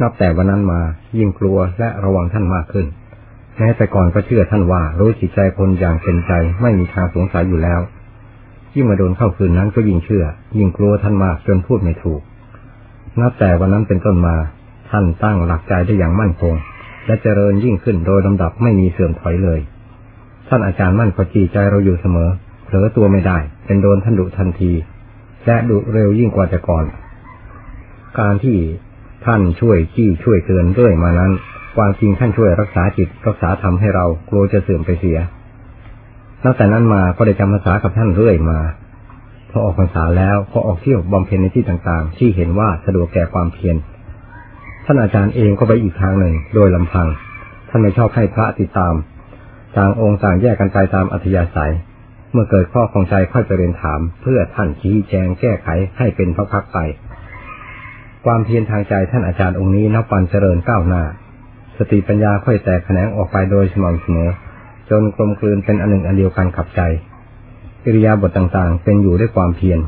นับแต่วันนั้นมายิ่งกลัวและระวังท่านมากขึ้น แม้แต่ก่อนก็เชื่อท่านว่ารู้จิตใจคนอย่างเป็นใจไม่มีทางสงสัยอยู่แล้ว ยิ่งมาโดนเข้าคืนนั้นก็ยิ่งเชื่อ ยิ่งกลัวท่านมากจนพูดไม่ถูก นับแต่วันนั้นเป็นต้นมา ท่านตั้งหลักใจได้อย่างมั่นคง และเจริญยิ่งขึ้นโดยลำดับไม่มีเสื่อมถอยเลย ท่านอาจารย์มั่นก็จีใจเราอยู่เสมอเผลอตัวไม่ได้ เป็นโดนท่านดุทันที และดุเร็วยิ่งกว่าแต่ก่อน การที่ ท่านช่วยจี้ช่วยเตือนเรื่อยมานั้น ความจริงท่านช่วยรักษาจิตรักษาธรรมให้เรากลัวจะเสื่อมไปเสีย ตั้งแต่นั้นมาก็ได้จำภาษากับท่านเรื่อยมา พอออกพรรษาแล้วก็ออกเที่ยวบำเพ็ญในที่ต่างๆ ที่เห็นว่าสะดวกแก่ความเพียร ท่านอาจารย์เองก็ไปอีกทางหนึ่งโดยลำพัง ท่านไม่ชอบให้พระติดตาม ต่างองค์ต่างแยกกันไปตามอัธยาศัย เมื่อเกิดข้อของใจค่อยไปเรียนถาม เพื่อท่านชี้แจงแก้ไขให้เป็นพักๆไป ความเพียรทางใจท่านอาจารย์องค์นี้นับวันเจริญก้าวหน้า สติปัญญาค่อยแตกแขนงออกไปโดยสม่ำเสมอ จนกลมกลืนเป็นอันหนึ่งอันเดียวกันขับใจอิริยาบถต่างๆ เป็นอยู่ด้วยความเพียร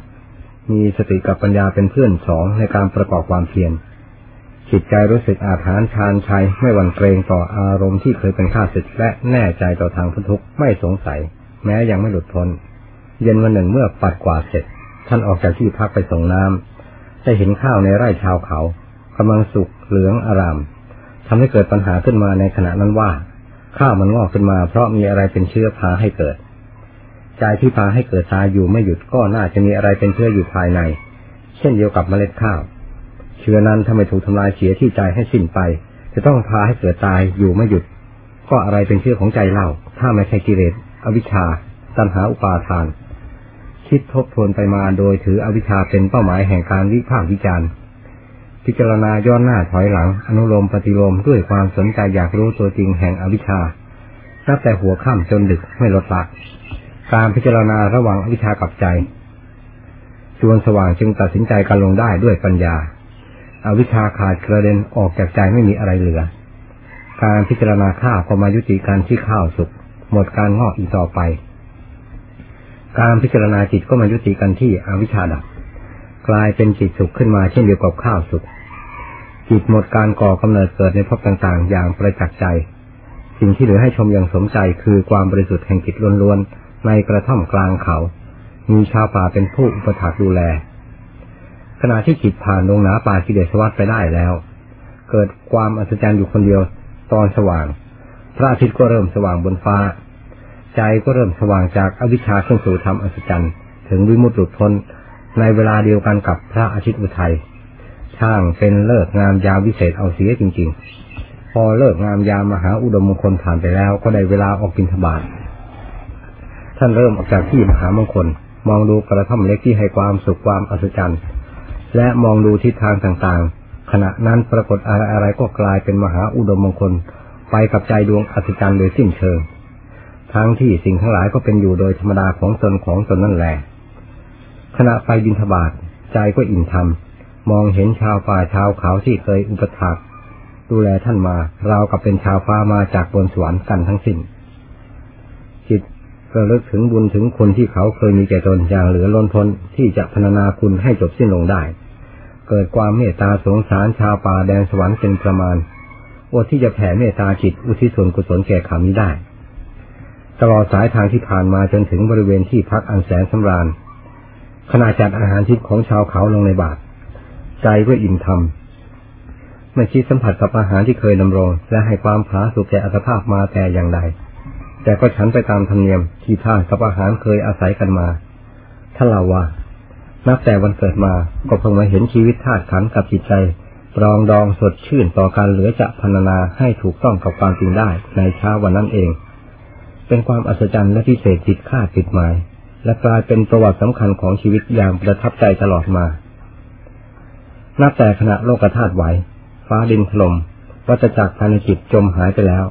มีสติกับปัญญาเป็นเพื่อนสองในการประกอบความเพียร จิตใจรู้สึกอาถรรพ์ชานชัยไม่หวั่นเกรงต่ออารมณ์ที่เคยเป็นข้าศึกและแน่ใจต่อทางพุทุกไม่สงสัย แม้ยังไม่หลุดพ้น เย็นวันหนึ่งเมื่อปัดกวาดเสร็จ ท่านออกจากที่พักไปส่งน้ำ ได้เห็นข้าวในไร่ชาวเขากำลังสุกเหลืองอารามทำให้เกิดปัญหาขึ้นมาในขณะนั้นว่า ข้าวมันงอกขึ้นมาเพราะมีอะไรเป็นเชื้อพาให้เกิด ใจที่พาให้เกิดตายอยู่ไม่หยุดก็น่าจะมีอะไรเป็นเชื้ออยู่ภายใน เช่นเดียวกับเมล็ดข้าว เชื้อนั้นถ้าไมถูกทำลายเสียที่ใจให้สิ้นไป จะต้องพาให้เกิดตายอยู่ไม่หยุด ก็อะไรเป็นเชื้อของใจเล่า ถ้าไม่ใช่กิเลสอวิชชา ตัณหาอุปาทาน คิดทบทวนไปมาโดยถืออวิชชาเป็นเป้าหมายแห่งการวิพากษ์วิจารณ์ พิจารณาย้อนหน้าถอยหลัง อนุโลมปฏิโลมด้วยความสนใจอยากรู้ตัวจริงแห่งอวิชชาตั้งแต่หัวค่ำจนดึกไม่ลดละการพิจารณาระหว่างอวิชชากับใจจวนสว่างจึงตัดสินใจการลงได้ด้วยปัญญาอาวิชชาขาดกระเด็นออกจากใจไม่มีอะไรเหลือ การพิจารณาข้าวก็มายุติการที่ข้าวสุก หมดการงอกอีกต่อไป การพิจารณาจิตก็มายุติกันที่อวิชชาดับ กลายเป็นจิตสุขขึ้นมาเช่นเดียวกับข้าวสุข จิตหมดการก่อกำเนิดเกิดในภพต่างๆ อย่างประจักษ์ใจ สิ่งที่เหลือให้ชมอย่างสมใจคือความบริสุทธิ์แห่งจิตล้วนๆ ในกระท่อมกลางเขา มีชาวป่าเป็นผู้อุปถัมภ์ดูแล ขณะที่จิตผ่านลงหนาป่ากิเลสวัฏไปได้แล้ว เกิดความอัศจรรย์อยู่คนเดียวตอนสว่าง พระอาทิตย์ก็เริ่มสว่างบนฟ้า ใจก็เริ่มสว่างจากอวิชชาขึ้นสู่ธรรมอัศจรรย์ ถึงวิมุตติหลุดพ้นในเวลาเดียวกันกับพระอาทิตย์อุทัยช่างเป็นเลิกงามยามวิเศษเอาเสียจริง ๆ พอเลิกงามยามมหาอุดมมงคลผ่านไปแล้ว ก็ได้เวลาออกบินทบาทท่านเริ่มออกจากที่มหามงคล มองดูกระท่อมเล็กที่ให้ความสุขความอัศจรรย์ และมองดูทิศทางต่างๆ ขณะนั้นปรากฏอะไรอะไรก็กลายเป็นมหาอุดมมงคล ไปกับใจดวงอัศจรรย์โดยสิ้นเชิง ทั้งที่สิ่งทั้งหลายก็เป็นอยู่โดยธรรมดาของตนของตนนั่นแหละขณะไปบินทบาทใจก็อิ่มทำมองเห็นชาวป่าชาวเขาที่เคยอุปถัมภ์ดูแลท่านมา เรากับเป็นชาวฟ้ามาจากบนสวรรค์กันทั้งสิ้น จิตระลึกถึงบุญถึงคนที่เขาเคยมีแก่ตนอย่างเหลือล้นพ้นที่จะพรรณนาคุณให้จบสิ้นลงได้ เกิดความเมตตาสงสารชาวป่าแดนสวรรค์เป็นประมาณอดที่จะแผ่เมตตาจิตอุทิศส่วนกุศลแก่ขานี้ได้ ตลอดสายทางที่ผ่านมาจนถึงบริเวณที่พักอันแสนสำราญขณะจัดอาหารทิพย์ของชาวเขาลงในบาตรใจก็อิ่มทำไม่คิดสัมผัสกับอาหารที่เคยดำรง และให้ความผาสุกแก่อัตภาพมาแต่อย่างใด แต่ก็ฉันไปตามธรรมเนียมที่ท่ากับอาหารเคยอาศัยกันมาท่านลาว่า นับแต่วันเกิดมาก็เพิ่งมาเห็นชีวิตธาตุขันกับจิตใจปรองดองสดชื่นต่อการเหลือจะพรรณนาให้ถูกต้องกับความจริงได้ในเช้าวันนั้นเอง เป็นความอัศจรรย์และพิเศษจิตคาดจิตหมาย และกลายเป็นประวัติสำคัญของชีวิตอย่างประทับใจตลอดมา นับแต่ขณะโลกธาตุไหว ฟ้าดินถล่มวัฏจักรภายในจิตจมหายไปแล้ว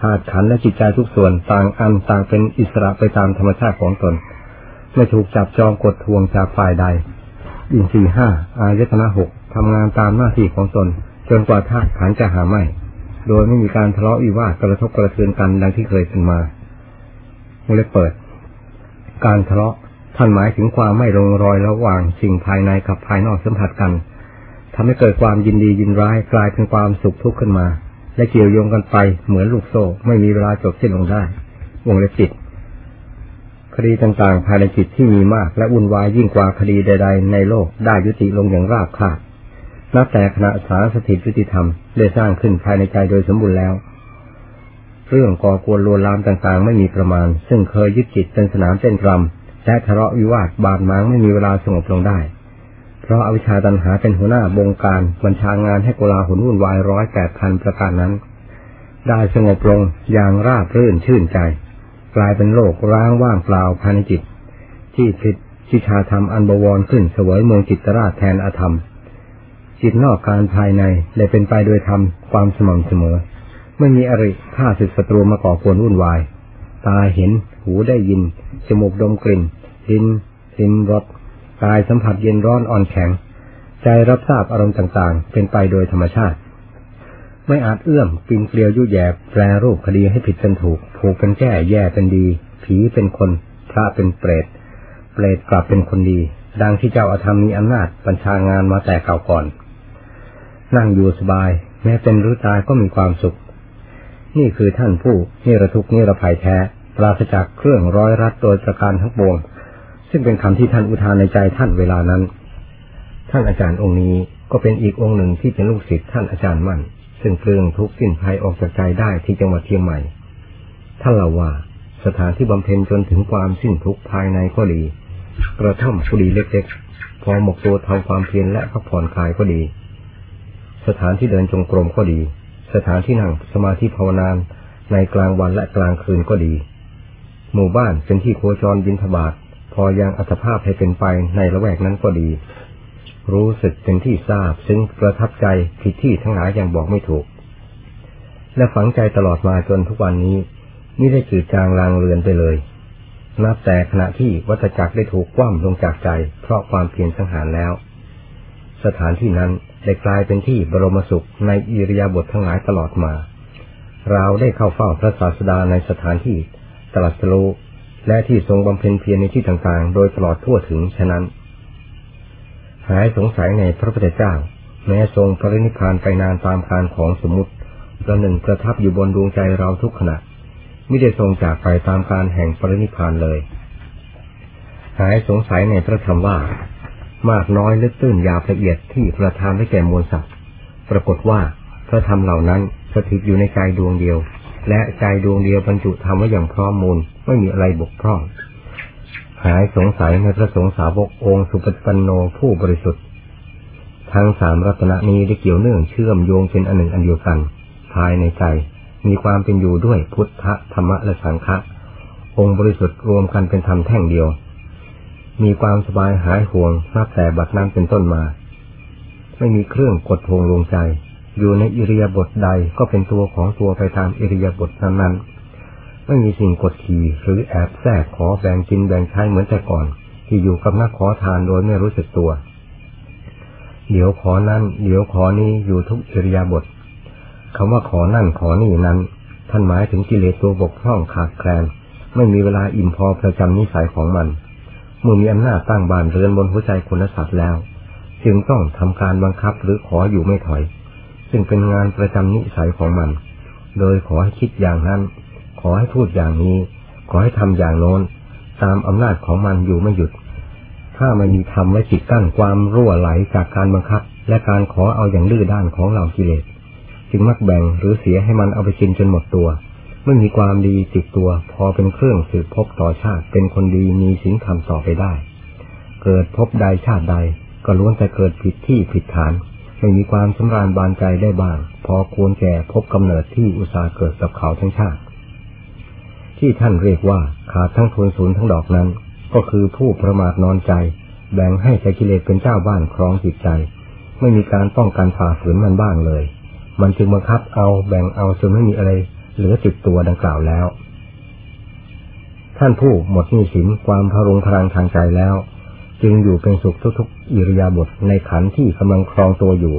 ธาตุขันและจิตใจทุกส่วนต่างอันต่างเป็นอิสระไปตามธรรมชาติของตน ไม่ถูกจับจองกดทวงจากฝ่ายใด อินทรีห้าอายตนะหกทำงานตามหน้าที่ของตน จนกว่าธาตุขันจะหาไม่ โดยไม่มีการทะเลาะวิวาทกระทบกระเทือนกันดังที่เคยเป็นมาเล็บเปิด การทะเลาะท่านหมายถึงความไม่ลงรอยระหว่างสิ่งภายในกับภายนอกสัมผัสกันทำให้เกิดความยินดียินร้ายกลายเป็นความสุขทุกข์ขึ้นมา และเกี่ยวโยงกันไปเหมือนลูกโซ่ไม่มีเวลาจบสิ้นลงได้ วงเล็บจิตคดีต่างๆ ภายในจิตที่มีมาก และวุ่นวายยิ่งกว่าคดีใด ๆ ในโลกได้ยุติลงอย่างราบคาบ นับแต่ขณะสารสถิตยุติธรรมได้สร้างขึ้นภายในใจโดยสมบูรณ์แล้ว เรื่องก่อกวนลวนลามต่างๆ ไม่มีประมาณ ซึ่งเคยยึดจิตเป็นสนามเต้นรำและทะเลาะวิวาทบาดหมางไม่มีเวลาสงบลงได้ เพราะอาวิชชาตันหาเป็นหัวหน้าบงการบัญชางานให้กลาหุนวุ่นวายร้อยแปดพันประการนั้น ได้สงบลงอย่างราบรื่นชื่นใจ กลายเป็นโลกร้างว่างเปล่าภายในจิต ที่ผิดชิชาธรรมอันบวรขึ้นเสวยเมืองจิตราชแทนอธรรม จิตนอกการภายในได้เป็นไปโดยธรรมความสม่ำเสมอ ไม่มีอริฆ่าศึกศัตรูมาก่อควรวุ่นวาย ตาเห็น หูได้ยิน จมูกดมกลิ่นลิ้นลิ้มรสกายสัมผัสเย็นร้อนอ่อนแข็ง ใจรับทราบอารมณ์ต่างๆ เป็นไปโดยธรรมชาติ ไม่อาจเอื้อมปินเกลียวยุแยบแปรรูปคดีให้ผิดเป็นถูกผูกเป็นแก้แย่เป็นดี ผีเป็นคน พระเป็นเปรต เปรตกลับเป็นคนดี ดังที่เจ้าอาธรรมมีอำนาจบัญชางานมาแต่เก่าก่อน นั่งอยู่สบาย แม้เป็นหรือตายก็มีความสุข นี่คือท่านผู้นิรทุกนิรภัยแท้ ปราศจากเครื่องร้อยรัดโดยประการทั้งปวง ซึ่งเป็นคำที่ท่านอุทานในใจท่านเวลานั้น ท่านอาจารย์องค์นี้ก็เป็นอีกองค์หนึ่งที่เป็นลูกศิษย์ท่านอาจารย์มั่น ซึ่งเครื่องทุกข์สิ้นภัยออกจากใจได้ที่จังหวัดเชียงใหม่ ท่านเล่าว่าสถานที่บำเพ็ญจนถึงความสิ้นทุกภายในก็ดี กระท่อมกุดีเล็กๆ พอหมกตัวทำความเพียรและพักผ่อนคลายก็ดี สถานที่เดินจงกรมก็ดี สถานที่นั่งสมาธิภาวนานในกลางวันและกลางคืนก็ดี หมู่บ้านเป็นที่โคจรบินทบาทพอยังอัตภาพให้เป็นไปในละแวกนั้นก็ดี รู้สึกเป็นที่ทราบซึ่งประทับใจผิดที่ทั้งหลายยังบอกไม่ถูก และฝังใจตลอดมาจนทุกวันนี้ไม่ได้จืดจางลางเลือนไปเลย นับแต่ขณะที่วัตจักรได้ถูกคว่ำลงจากใจ เพราะความเพียรสังหารแล้ว สถานที่นั้นได้กลายเป็นที่บรมสุขในอิริยาบถททั้งหลายตลอดมา เราได้เข้าเฝ้าพระศาสดาในสถานที่ตลัดสโลและที่ทรงบำเพ็ญเพียรในที่ต่างๆ โดยตลอดทั่วถึงฉะนั้น หายสงสัยในพระพุทธเจ้า แม้ทรงปรินิพานไปนานตามการของสมมติประหนึ่งประทับอยู่บนดวงใจเราทุกขณะไม่ได้ทรงจากไปตามการแห่งปรินิพานเลย หายสงสัยในพระธรรมว่า มากน้อยลึกตื้นยาวละเอียดที่ประทานให้แก่มวลสัตว์ ปรากฏว่าพระธรรมเหล่านั้นสถิตอยู่ในใจดวงเดียว และใจดวงเดียวบรรจุธรรมไว้อย่างพร้อมมูลไม่มีอะไรบกพร่อง หายสงสัยในพระสงฆ์สาวกองค์สุปปันโนผู้บริสุทธิ์ ทั้งสามรัตนนี้ได้เกี่ยวเนื่องเชื่อมโยงเป็นอันหนึ่งอันเดียวกัน ภายในใจมีความเป็นอยู่ด้วยพุทธธรรมะและสังฆะองค์บริสุทธิ์รวมกันเป็นธรรมแท่งเดียว มีความสบายหายห่วงนับแต่บัดนั้นเป็นต้นมา ไม่มีเครื่องกดทวงลงใจ อยู่ในอิริยาบถใดก็เป็นตัวของตัวไปตามอิริยาบถนั้นๆ ไม่มีสิ่งกดขี่หรือแอบแทรกขอแบ่งกินแบ่งใช้เหมือนแต่ก่อน ที่อยู่กับนักขอทานโดยไม่รู้สึกตัว เดี๋ยวขอนั่น เดี๋ยวขอนี้อยู่ทุกอิริยาบถคำว่าขอนั่นขอนี่นั้น ท่านหมายถึงกิเลสตัวบกพร่องขาดแคลน ไม่มีเวลาอิ่มพอประจำนิสัยของมัน มื่อมีอำนาจตั้งบานเรือนบนหัวใจคนและสัตว์แล้ว จึงต้องทำการบังคับหรือขออยู่ไม่ถอย ซึ่งเป็นงานประจำนิสัยของมัน โดยขอให้คิดอย่างนั้น ขอให้พูดอย่างนี้ ขอให้ทำอย่างโน้น ตามอำนาจของมันอยู่ไม่หยุด ถ้าไม่มีธรรมไว้จิตกั้นความรั่วไหลจากการบังคับ และการขอเอาอย่างดื้อด้านของเหล่ากิเลส จึงมักแบ่งหรือเสียให้มันเอาไปกินจนหมดตัว ไม่มีความดีติดตัว พอเป็นเครื่องสืบพบต่อชาติ เป็นคนดีมีสิ่งธรรมต่อไปได้ เกิดพบใดชาติใด ก็ล้วนแต่เกิดผิดที่ผิดฐาน ไม่มีความสำราญบานใจได้บ้าง พอควรแก่พบกำเนิดที่อุตสาเกิดกับเขาทั้งชาติ ที่ท่านเรียกว่าขาดทั้งทุนศูนย์ทั้งดอกนั้น ก็คือผู้ประมาทนอนใจ แบ่งให้ใจกิเลสเป็นเจ้าบ้านครองจิตใจ ไม่มีการป้องกันฝ่าฝืนมันบ้างเลยมันจึงบังคับเอาแบ่งเอาจนไม่มีอะไร เหลือติดตัวดังกล่าวแล้ว ท่านผู้หมดหนี้สินความพรุงพลังทางใจแล้ว จึงอยู่เป็นสุขทุกๆอิริยาบถในขันที่กำลังครองตัวอยู่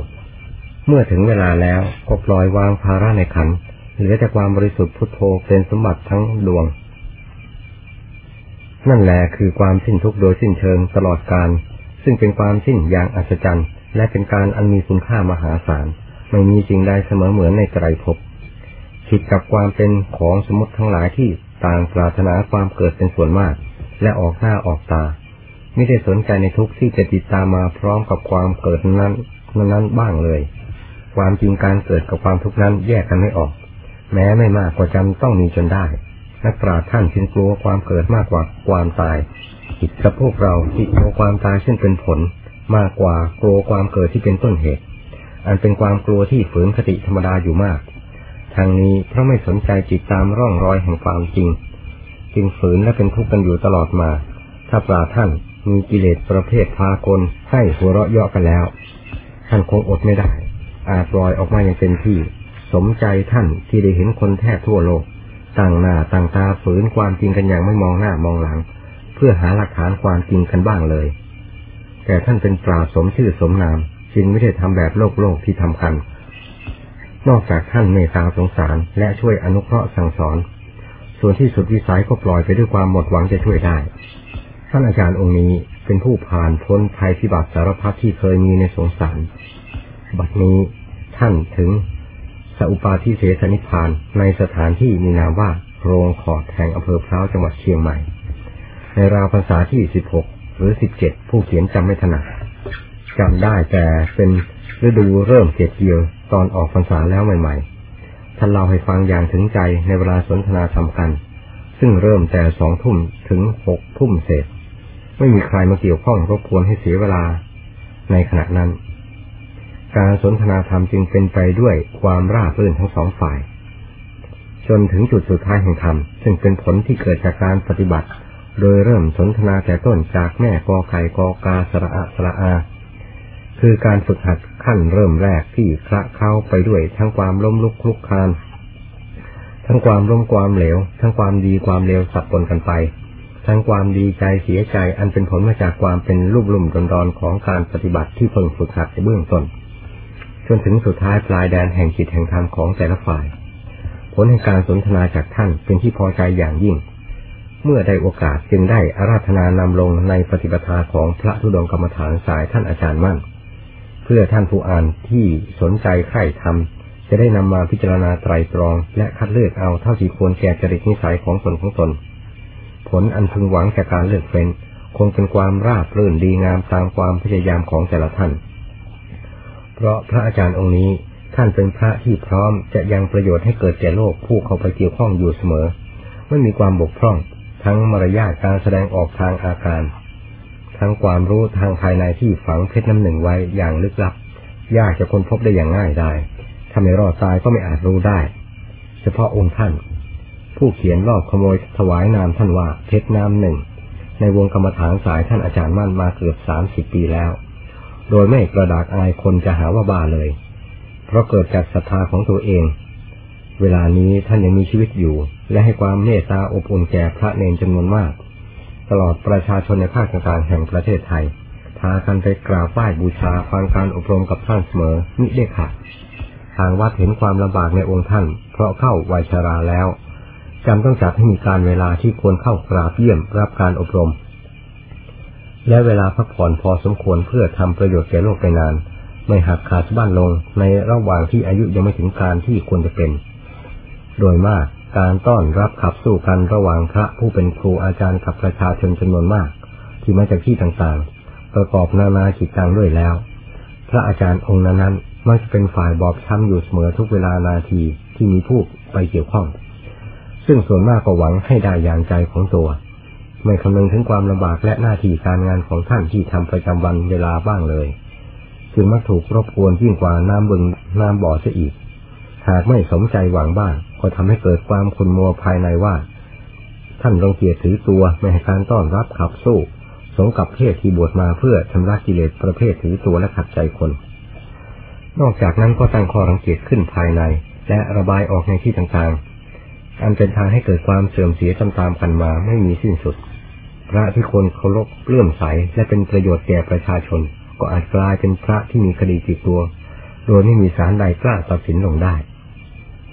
เมื่อถึงเวลาแล้วก็ปล่อยวางภาระในขันเหลือแต่ความบริสุทธิ์พุทโธเป็นสมบัติทั้งดวง นั่นแหละคือความสิ้นทุกข์โดยสิ้นเชิงตลอดการ ซึ่งเป็นความสิ้นอย่างอัศจรรย์ และเป็นการอันมีคุณค่ามหาศาล ไม่มีสิ่งใดเสมอเหมือนในไตรภพ ผิดกับความเป็นของสมมติทั้งหลายที่ต่างปรารถนาความเกิดเป็นส่วนมาก และออกหน้าออกตา ไม่ได้สนใจในทุกที่จะติดตามมาพร้อมกับความเกิดนั้นนั้นบ้างเลย ความจริงการเกิดกับความทุกข์นั้นแยกกันไม่ออก แม้ไม่มากก็จำต้องมีจนได้นักปราชญ์ท่านจึงกลัวความเกิดมากกว่าความตายผิดกับพวกเราที่กลัวความตายซึ่งเป็นผล มากกว่ากลัวความเกิดที่เป็นต้นเหตุ อันเป็นความกลัวที่ฝืนคติธรรมดาอยู่มาก ทางนี้เพราะไม่สนใจจิตตามร่องรอยแห่งความจริง จึงฝืนและเป็นทุกข์กันอยู่ตลอดมา ถ้าปราท่านมีกิเลสประเภทพากลให้หัวเราะเยาะกันแล้ว ท่านคงอดไม่ได้ อาจปล่อยออกมาอย่างเต็มที่ สมใจท่านที่ได้เห็นคนแทบทั่วโลกตั้งหน้าตั้งตาฝืนความจริงกันอย่างไม่มองหน้ามองหลัง เพื่อหาหลักฐานความจริงกันบ้างเลย แต่ท่านเป็นปราสมชื่อสมนามจึงไม่ได้ทำแบบโลกโลกที่ทำกัน นอกจากท่านเมตตาสงสาร และช่วยอนุเคราะห์สั่งสอน ส่วนที่สุดวิสัยก็ปล่อยไปด้วยความหมดหวังจะช่วยได้ ท่านอาจารย์องค์นี้เป็นผู้ผ่านพ้นภัยพิบัติสารพัดที่เคยมีในสงสาร บัดนี้ท่านถึงสอุปาทิเสสนิพานในสถานที่มีนามว่าโรงขอดแห่งอำเภอพร้าวจังหวัดเชียงใหม่ ในราวภาษาที่สิบหกหรือสิบเจ็ดผู้เขียนจำไม่ถนัดจำได้แต่เป็นฤดูเริ่มเก็บเกี่ยว ตอนออกพรรษาแล้วใหม่ ๆ ท่านเล่าให้ฟังอย่างถึงใจในเวลาสนทนาสำคัญ ซึ่งเริ่มแต่สองทุ่มถึงหกทุ่มเศษ ไม่มีใครมาเกี่ยวข้องรบกวนให้เสียเวลา ในขณะนั้น การสนทนาธรรมจึงเป็นไปด้วยความราบรื่นทั้งสองฝ่าย จนถึงจุดสุดท้ายแห่งธรรม ซึ่งเป็นผลที่เกิดจากการปฏิบัติ โดยเริ่มสนทนาแต่ต้นจากแม่กอไก่กอกาสระอะสระอา คือการฝึกหัดขั้นเริ่มแรกที่คละเข้าไปด้วยทั้งความล้มลุกคลุกคลาน ทั้งความร่มความเหลว ทั้งความดีความเลวสับปนกันไป ทั้งความดีใจเสียใจอันเป็นผลมาจากความเป็นรูปลุ่มดอนรอนของการปฏิบัติที่เพิ่งฝึกหัดในเบื้องต้นจนถึงสุดท้ายปลายแดนแห่งจิตแห่งธรรมของแต่ละฝ่าย ผลแห่งการสนทนาจากท่านเป็นที่พอใจอย่างยิ่ง เมื่อได้โอกาสจึงได้อาราธนานำลงในปฏิปทาของพระธุดงกรรมฐานสายท่านอาจารย์มั่น เพื่อท่านผู้อ่านที่สนใจใคร่ทำจะได้นำมาพิจารณาไตรตรอง และคัดเลือกเอาเท่าที่ควรแก่จริตนิสัยของตนของตน ผลอันพึงหวังจากการเลือกเฟ้นคงเป็นความราบรื่นดีงามตามความพยายามของแต่ละท่าน เพราะพระอาจารย์องค์นี้ท่านเป็นพระที่พร้อมจะยังประโยชน์ให้เกิดแก่โลกผู้เข้าไปเกี่ยวข้องอยู่เสมอ ไม่มีความบกพร่อง ทั้งมารยาทการแสดงออกทางอาการ ทั้งความรู้ทางภายในที่ฝังเพชรน้ำหนึ่งไว้อย่างลึกลับ ยากจะค้นพบได้อย่างง่ายได้ถ้าไม่รอดตายก็ไม่อาจรู้ได้ เฉพาะองค์ท่าน ผู้เขียนรอบขโมยถวายนามท่านว่าเพชรน้ำหนึ่ง ในวงกรรมฐานสายท่านอาจารย์มั่นมาเกือบสามสิบปีแล้ว โดยไม่กระดากอายคนจะหาว่าบ้าเลย เพราะเกิดจากศรัทธาของตัวเอง เวลานี้ท่านยังมีชีวิตอยู่ และให้ความเมตตาอบอุ่นแก่พระเนนจำนวนมาก ตลอดประชาชนในภาคต่างๆแห่งประเทศไทย พากันไปกราบไหว้บูชาฟังการอบรมกับท่านเสมอมิได้ขาดทางวัดเห็นความลำบากในองค์ท่าน เพราะเข้าวัยชราแล้วจำต้องจัดให้มีการเวลาที่ควรเข้ากราบเยี่ยมรับการอบรม และเวลาพักผ่อนพอสมควรเพื่อทำประโยชน์แก่โลกไปนาน ไม่หักขาดบ้านลงในระหว่างที่อายุยังไม่ถึงการที่ควรจะเป็น โดยมาก การต้อนรับขับสู้กันระหว่างพระผู้เป็นครูอาจารย์กับประชาชนจำนวนมาก ที่มาจากที่ต่างๆ ประกอบนานาจิตตังด้วยแล้ว พระอาจารย์องค์นั้นมักจะเป็นฝ่ายบอบช้ำอยู่เสมอทุกเวลานาทีที่มีผู้ไปเกี่ยวข้อง ซึ่งส่วนมากก็หวังให้ได้อย่างใจของตัว ไม่คำนึงถึงความลำบากและหน้าที่การงานของท่านที่ทำประจำวันเวลาบ้างเลย จึงมักถูกรบกวนยิ่งกว่าน้ำบึงน้ำบ่อเสียอีก หากไม่สมใจหวังบ้าง ก็ทำให้เกิดความขุนมัวภายในว่า ท่านรงเกียรถือตัวไม่ให้การต้อนรับขับสู้สงกับเพศที่บวชมาเพื่อชำระกิเลสประเภทถือตัวและขัดใจคน นอกจากนั้นก็ตั้งข้อรังเกียจขึ้นภายใน และระบายออกในที่ต่างๆ อันเป็นทางให้เกิดความเสื่อมเสียตามๆกันมาไม่มีสิ้นสุด พระที่คนเคารพเลื่อมใสและเป็นประโยชน์แก่ประชาชน ก็อาจกลายเป็นพระที่มีคดีติดตัว โดยไม่มีสารใดกล้าตัดสินลงได้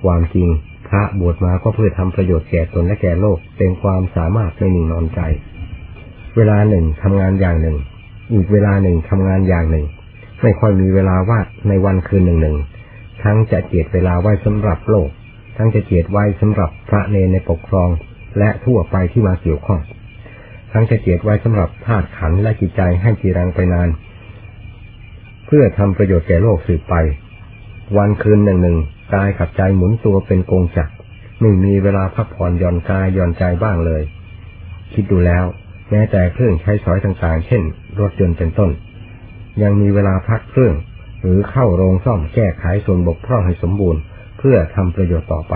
ความจริง พระบวชมาก็เพื่อทำประโยชน์แก่ตนและแก่โลกเป็นความสามารถไม่หนึ่งนอนใจ เวลาหนึ่งทำงานอย่างหนึ่ง อีกเวลาหนึ่งทำงานอย่างหนึ่ง ไม่ค่อยมีเวลาว่าในวันคืนหนึ่งหนึ่งทั้งจะเจียดเวลาไว้สำหรับโลก ทั้งจะเจียดไว้สำหรับพระเนในปกครอง และทั่วไปที่มาเกี่ยวข้อง ทั้งจะเจียดไว้สำหรับธาตุขันและจิตใจให้จีรังไปนาน เพื่อทำประโยชน์แก่โลกสืบไป วันคืนหนึ่งหนึ่ง กายกับใจหมุนตัวเป็นกงจักรไม่มีเวลาพักผ่อนหย่อนกายหย่อนใจบ้างเลย คิดดูแล้ว แม้แต่เครื่องใช้สอยต่างๆ เช่น รถยนต์เป็นต้น ยังมีเวลาพักเครื่อง หรือเข้าโรงซ่อมแก้ไขส่วนบกพร่องให้สมบูรณ์ เพื่อทำประโยชน์ต่อไป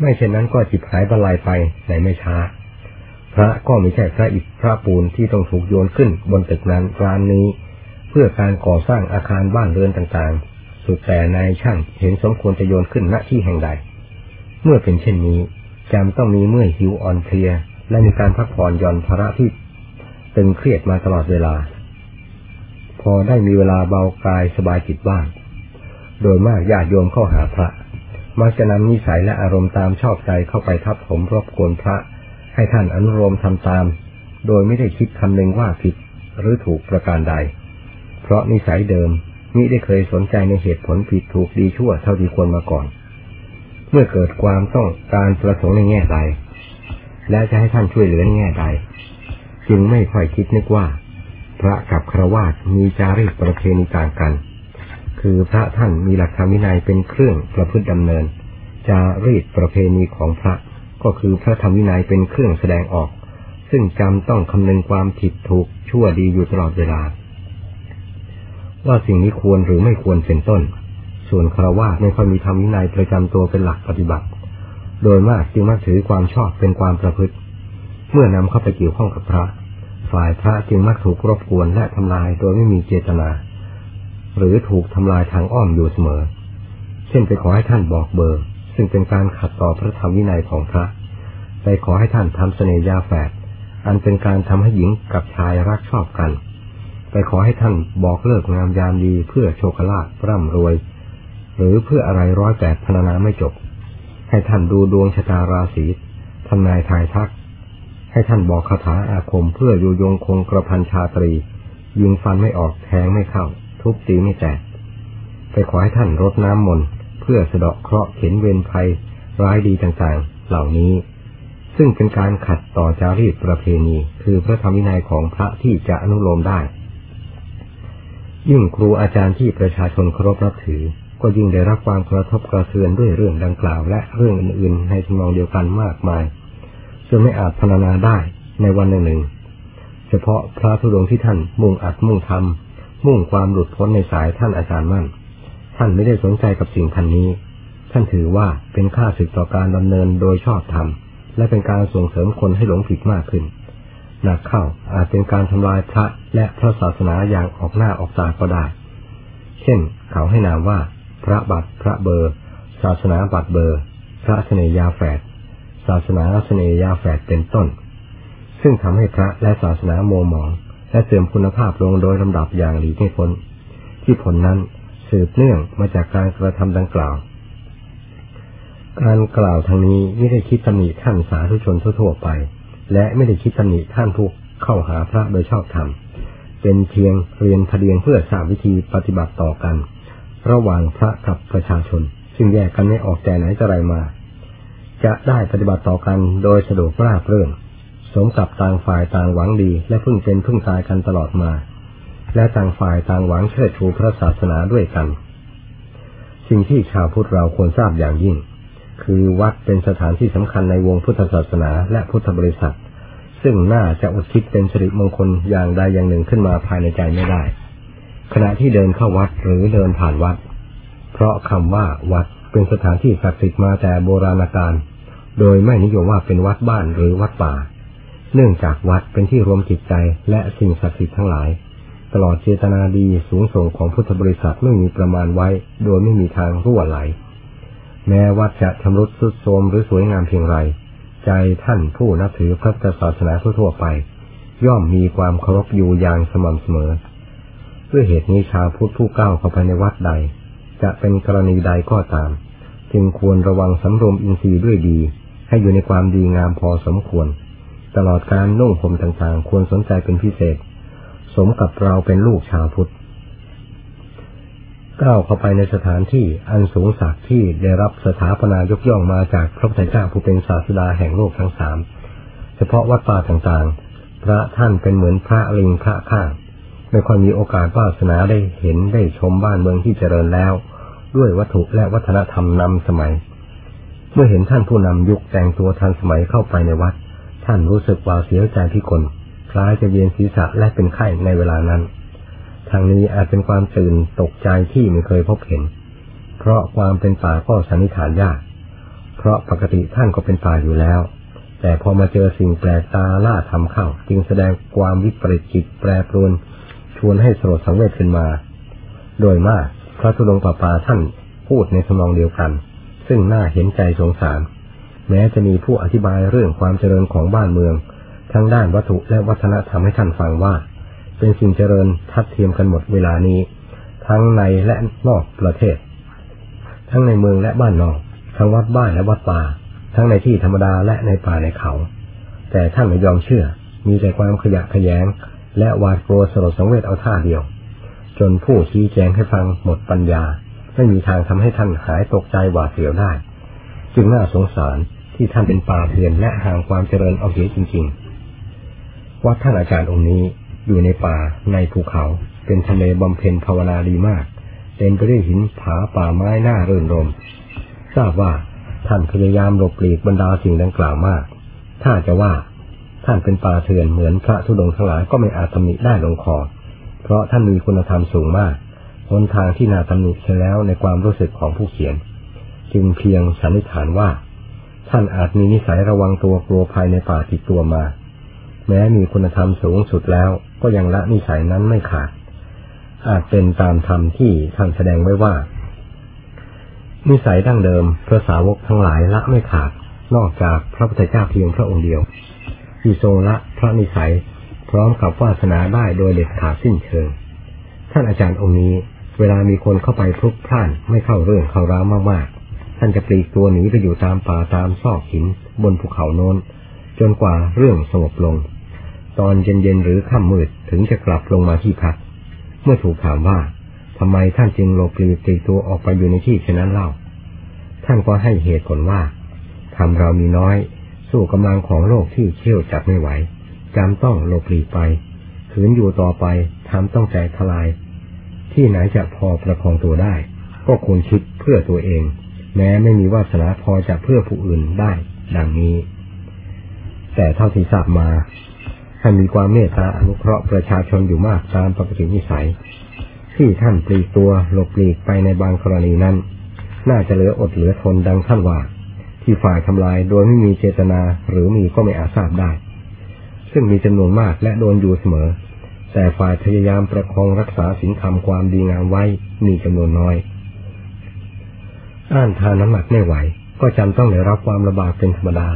ไม่เช่นนั้นก็จิบหายบรรลัยไปในไม่ช้า พระก็ไม่ใช่พระอิฐพระปูนที่ต้องถูกโยนขึ้นบนตึกนั้นร้านนี้ เพื่อการก่อสร้างอาคารบ้านเรือนต่างๆ สุดแต่นายช่างเห็นสมควรจะโยนขึ้นณที่แห่งใด เมื่อเป็นเช่นนี้จำต้องมีเมื่อยหิวอ่อนเพลีย และมีการพักผ่อนหย่อนภาระที่ตึงเครียดมาตลอดเวลา พอได้มีเวลาเบากายสบายจิตบ้าง โดยมากญาติโยมเข้าหาพระ มักจะนำนิสัยและอารมณ์ตามชอบใจเข้าไปทับถมรบกวนพระ ให้ท่านอนุโลมทำตาม โดยไม่ได้คิดคำนึงว่าผิดหรือถูกประการใด เพราะนิสัยเดิม มิได้เคยสนใจในเหตุผลผิดถูกดีชั่วเท่าที่ควรมาก่อน เมื่อเกิดความต้องการประสงค์ในแง่ใด และจะให้ท่านช่วยเหลือในแง่ใด จึงไม่ค่อยคิดนึกว่า พระกับครวาสมีจารีตประเพณีต่างกัน คือพระท่านมีหลักธรรมวินัยเป็นเครื่องประพฤติดำเนิน จารีตประเพณีของพระก็คือพระธรรมวินัยเป็นเครื่องแสดงออก ซึ่งจำต้องคำนึงความผิดถูกชั่วดีอยู่ตลอดเวลา ว่าสิ่งนี้ควรหรือไม่ควรเป็นต้น ส่วนคารวะไม่ค่อยมีธรรมวินัยประจำตัวเป็นหลักปฏิบัติ โดยมากจึงมักถือความชอบเป็นความประพฤติ เมื่อนำเข้าไปเกี่ยวข้องกับพระ ฝ่ายพระจึงมักถูกรบกวนและทำลายโดยไม่มีเจตนา หรือถูกทำลายทางอ้อมอยู่เสมอ เช่นไปขอให้ท่านบอกเบอร์ ซึ่งเป็นการขัดต่อพระธรรมวินัยของพระ ไปขอให้ท่านทำเสน่ยาแฝดอันเป็นการทำให้หญิงกับชายรักชอบกัน ไปขอให้ท่านบอกเลิกงามยามดีเพื่อโชคลาภร่ำรวย หรือเพื่ออะไรร้อยแปดพนานาไม่จบ ให้ท่านดูดวงชะตาราศีทำนายทายทัก ให้ท่านบอกคาถาอาคมเพื่ออยู่ยงคงกระพันชาตรี ยิงฟันไม่ออกแทงไม่เข้า ทุบตีไม่แตกไปขอให้ท่านรดน้ำมนต์เพื่อสะเดาะเคราะห์เข็นเวรภัยร้ายดีต่างๆ เหล่านี้ ซึ่งเป็นการขัดต่อจารีตประเพณี คือพระธรรมวินัยของพระที่จะอนุโลมได้ ยิ่งครูอาจารย์ที่ประชาชนเคารพนับถือ ก็ยิ่งได้รับความกระทบกระเทือนด้วยเรื่องดังกล่าว และเรื่องอื่น ๆ ในทำนองเดียวกันมากมายจนไม่อาจพรรณนาได้ในวันหนึ่งเฉพาะพระธุดงที่ท่านมุ่งอัดมุ่งทำมุ่งความหลุดพ้นในสายท่านอาจารย์มั่น ท่านไม่ได้สนใจกับสิ่งพันนี้ ท่านถือว่าเป็นค่าศึกต่อการดำเนินโดยชอบธรรมและเป็นการส่งเสริมคนให้หลงผิดมากขึ้น หนักเข้าอาจเป็นการทำลายพระและพระศาสนาอย่างออกหน้าออกตาก็ได้ เช่น เขาให้นามว่า พระบัตรพระเบอร์ ศาสนาบัตรเบอร์ พระเสนยาแฝดศาสนาเสนยาแฝดเป็นต้น ซึ่งทำให้พระและศาสนาโมหมอง และเสื่อมคุณภาพลงโดยลำดับอย่างหลีกไม่พ้น ที่ผลนั้นสืบเนื่องมาจากการกระทำดังกล่าวการกล่าวทางนี้ไม่ได้คิดตำหนิท่านสาธุชนทั่วไป และไม่ได้คิดตำหนิท่านผู้เข้าหาพระโดยชอบธรรม เป็นเพียงเรียนพเดียงเพื่อทราบวิธีปฏิบัติต่อกัน ระหว่างพระกับประชาชน ซึ่งแยกกันไม่ออกแต่ไหนแต่ไรมา จะได้ปฏิบัติต่อกันโดยสะดวกราบเรื่นสมกับต่างฝ่ายต่างหวังดี และพึ่งเป็นพึ่งตายกันตลอดมา และต่างฝ่ายต่างหวังเชิดชูพระศาสนาด้วยกัน สิ่งที่ชาวพุทธเราควรทราบอย่างยิ่ง คือวัดเป็นสถานที่สำคัญในวงพุทธศาสนาและพุทธบริษัท ซึ่งน่าจะอุทิศเป็นสิริมงคลอย่างใดอย่างหนึ่งขึ้นมาภายในใจไม่ได้ ขณะที่เดินเข้าวัดหรือเดินผ่านวัด เพราะคำว่าวัดเป็นสถานที่ศักดิ์สิทธิ์มาแต่โบราณกาลโดยไม่นิยมว่าเป็นวัดบ้านหรือวัดป่า เนื่องจากวัดเป็นที่รวมจิตใจและสิ่งศักดิ์สิทธิ์ทั้งหลาย ตลอดเจตนาดีสูงส่งของพุทธบริษัทไม่มีประมาณไว้ โดยไม่มีทางรั่วไหล แม้วัดจะชำรุดทรุดโทรมหรือสวยงามเพียงไร ใจท่านผู้นับถือพระศาสนาทั่วไป ย่อมมีความเคารพอยู่อย่างสม่ำเสมอด้วยเหตุนี้ชาวพุทธผู้ก้าวเข้าไปในวัดใด จะเป็นกรณีใดก็ตาม จึงควรระวังสำรวมอินทรีย์ด้วยดี ให้อยู่ในความดีงามพอสมควร ตลอดการนุ่งห่มต่างๆ ควรสนใจเป็นพิเศษ สมกับเราเป็นลูกชาวพุทธ ก้าวเข้าไปในสถานที่อันสูงสักที่ได้รับสถาปนายกย่องมาจากพระพุทธเจ้าผู้เป็นศาสดาแห่งโลกทั้งสามเฉพาะวัดป่าต่างๆ พระท่านเป็นเหมือนพระลิงพระข้างไม่ค่อยมีโอกาสวาสนาได้เห็นได้ชมบ้านเมืองที่เจริญแล้ว ด้วยวัตถุและวัฒนธรรมนำสมัย เมื่อเห็นท่านผู้นำยุคแต่งตัวทันสมัยเข้าไปในวัด ท่านรู้สึกว่าเสียใจที่คนคล้ายจะเวียนศีรษะและเป็นไข้ในเวลานั้น ทางนี้อาจเป็นความตื่นตกใจที่ไม่เคยพบเห็น เพราะความเป็นป่าก็สันนิษฐานยาก เพราะปกติท่านก็เป็นป่าอยู่แล้ว แต่พอมาเจอสิ่งแปลกตาล่าทำเข้า จึงแสดงความวิปริตจิตแปรปรวน ชวนให้สลดสังเวชขึ้นมา โดยมากพระธุดงป่าป่าท่านพูดในทำนองเดียวกัน ซึ่งน่าเห็นใจสงสาร แม้จะมีผู้อธิบายเรื่องความเจริญของบ้านเมือง ทั้งด้านวัตถุและวัฒนธรรมให้ท่านฟังว่า เป็นสิ่งเจริญทัดเทียมกันหมดเวลานี้ ทั้งในและนอกประเทศ ทั้งในเมืองและบ้านนอก ทั้งวัดบ้านและวัดป่า ทั้งในที่ธรรมดาและในป่าในเขา แต่ท่านไม่ยอมเชื่อ มีแต่ความขยะขยง และหวาดกลัวสลดสังเวชเอาท่าเดียว จนผู้ชี้แจงให้ฟังหมดปัญญา ไม่มีทางทำให้ท่านหายตกใจหวาดเสียวได้ จึงน่าสงสารที่ท่านเป็นป่าเถื่อนและห่างความเจริญเอาเสียจริง ๆ วัดท่านอาจารย์องค์นี้ อยู่ในป่าในภูเขา เป็นทะเลบำเพ็ญภาวนาดีมากเต็มไปด้วยหินผาป่าไม้หน้าเรื่นรม ทราบว่าท่านพยายามหลบหลีกบรรดาสิ่งดังกล่าวมาก ถ้าจะว่าท่านเป็นป่าเถื่อนเหมือนพระธุดงค์ทั้งหลายก็ไม่อาจตำหนิได้ลงคอ เพราะท่านมีคุณธรรมสูงมากหนทางที่น่าตำหนิเสียแล้วในความรู้สึกของผู้เขียน จึงเพียงสันนิษฐานว่า ท่านอาจมีนิสัยระวังตัวกลัวภายในป่าติดตัวมา แม้มีคุณธรรมสูงสุดแล้ว ก็ยังละนิสัยนั้นไม่ขาด อาจเป็นตามธรรมที่ท่านแสดงไว้ว่า นิสัยดั้งเดิมพระสาวกทั้งหลายละไม่ขาด นอกจากพระพุทธเจ้าเพียงพระองค์เดียวที่ทรงละพระนิสัยพร้อมกับวาสนาได้โดยเด็ดขาดสิ้นเชิง ท่านอาจารย์องค์นี้ เวลามีคนเข้าไปพลุกพล่านไม่เข้าเรื่องเข้าร้าวมากๆ ท่านจะปลีกตัวหนีไปอยู่ตามป่าตามซอกหิน บนภูเขาโน้น จนกว่าเรื่องสงบลง ตอนเย็นๆหรือค่ำมืดถึงจะกลับลงมาที่พัก เมื่อถูกถามว่าทำไมท่านจึงหลบหลีกตีตัวออกไปอยู่ในที่เช่นนั้นเล่า ท่านก็ให้เหตุผลว่าทำเรามีน้อย สู้กำลังของโลกที่เชี่ยวจับไม่ไหวจำต้องหลบหลีกไปขืนอยู่ต่อไปทำต้องใจทลาย ที่ไหนจะพอประคองตัวได้ ก็ควรคิดเพื่อตัวเอง แม้ไม่มีวาสนาพอจะเพื่อผู้อื่นได้ ดังนี้ แต่เท่าที่ทราบมา ท่านมีความเมตตาอนุเคราะห์ประชาชนอยู่มากตามปกตินิสัย ที่ท่านปลีกตัวหลบหลีกไปในบางกรณีนั้น น่าจะเหลืออดเหลือทนดังท่านว่า ที่ฝ่ายทำลายโดยไม่มีเจตนาหรือมีก็ไม่อาจทราบได้ ซึ่งมีจำนวนมากและโดนอยู่เสมอ แต่ฝ่ายพยายามประคองรักษาสินธรรมความดีงามไว้มีจำนวนน้อย อ่านทานน้ำหนักไม่ไหว ก็จำต้องได้รับความลำบากเป็นธรรมดา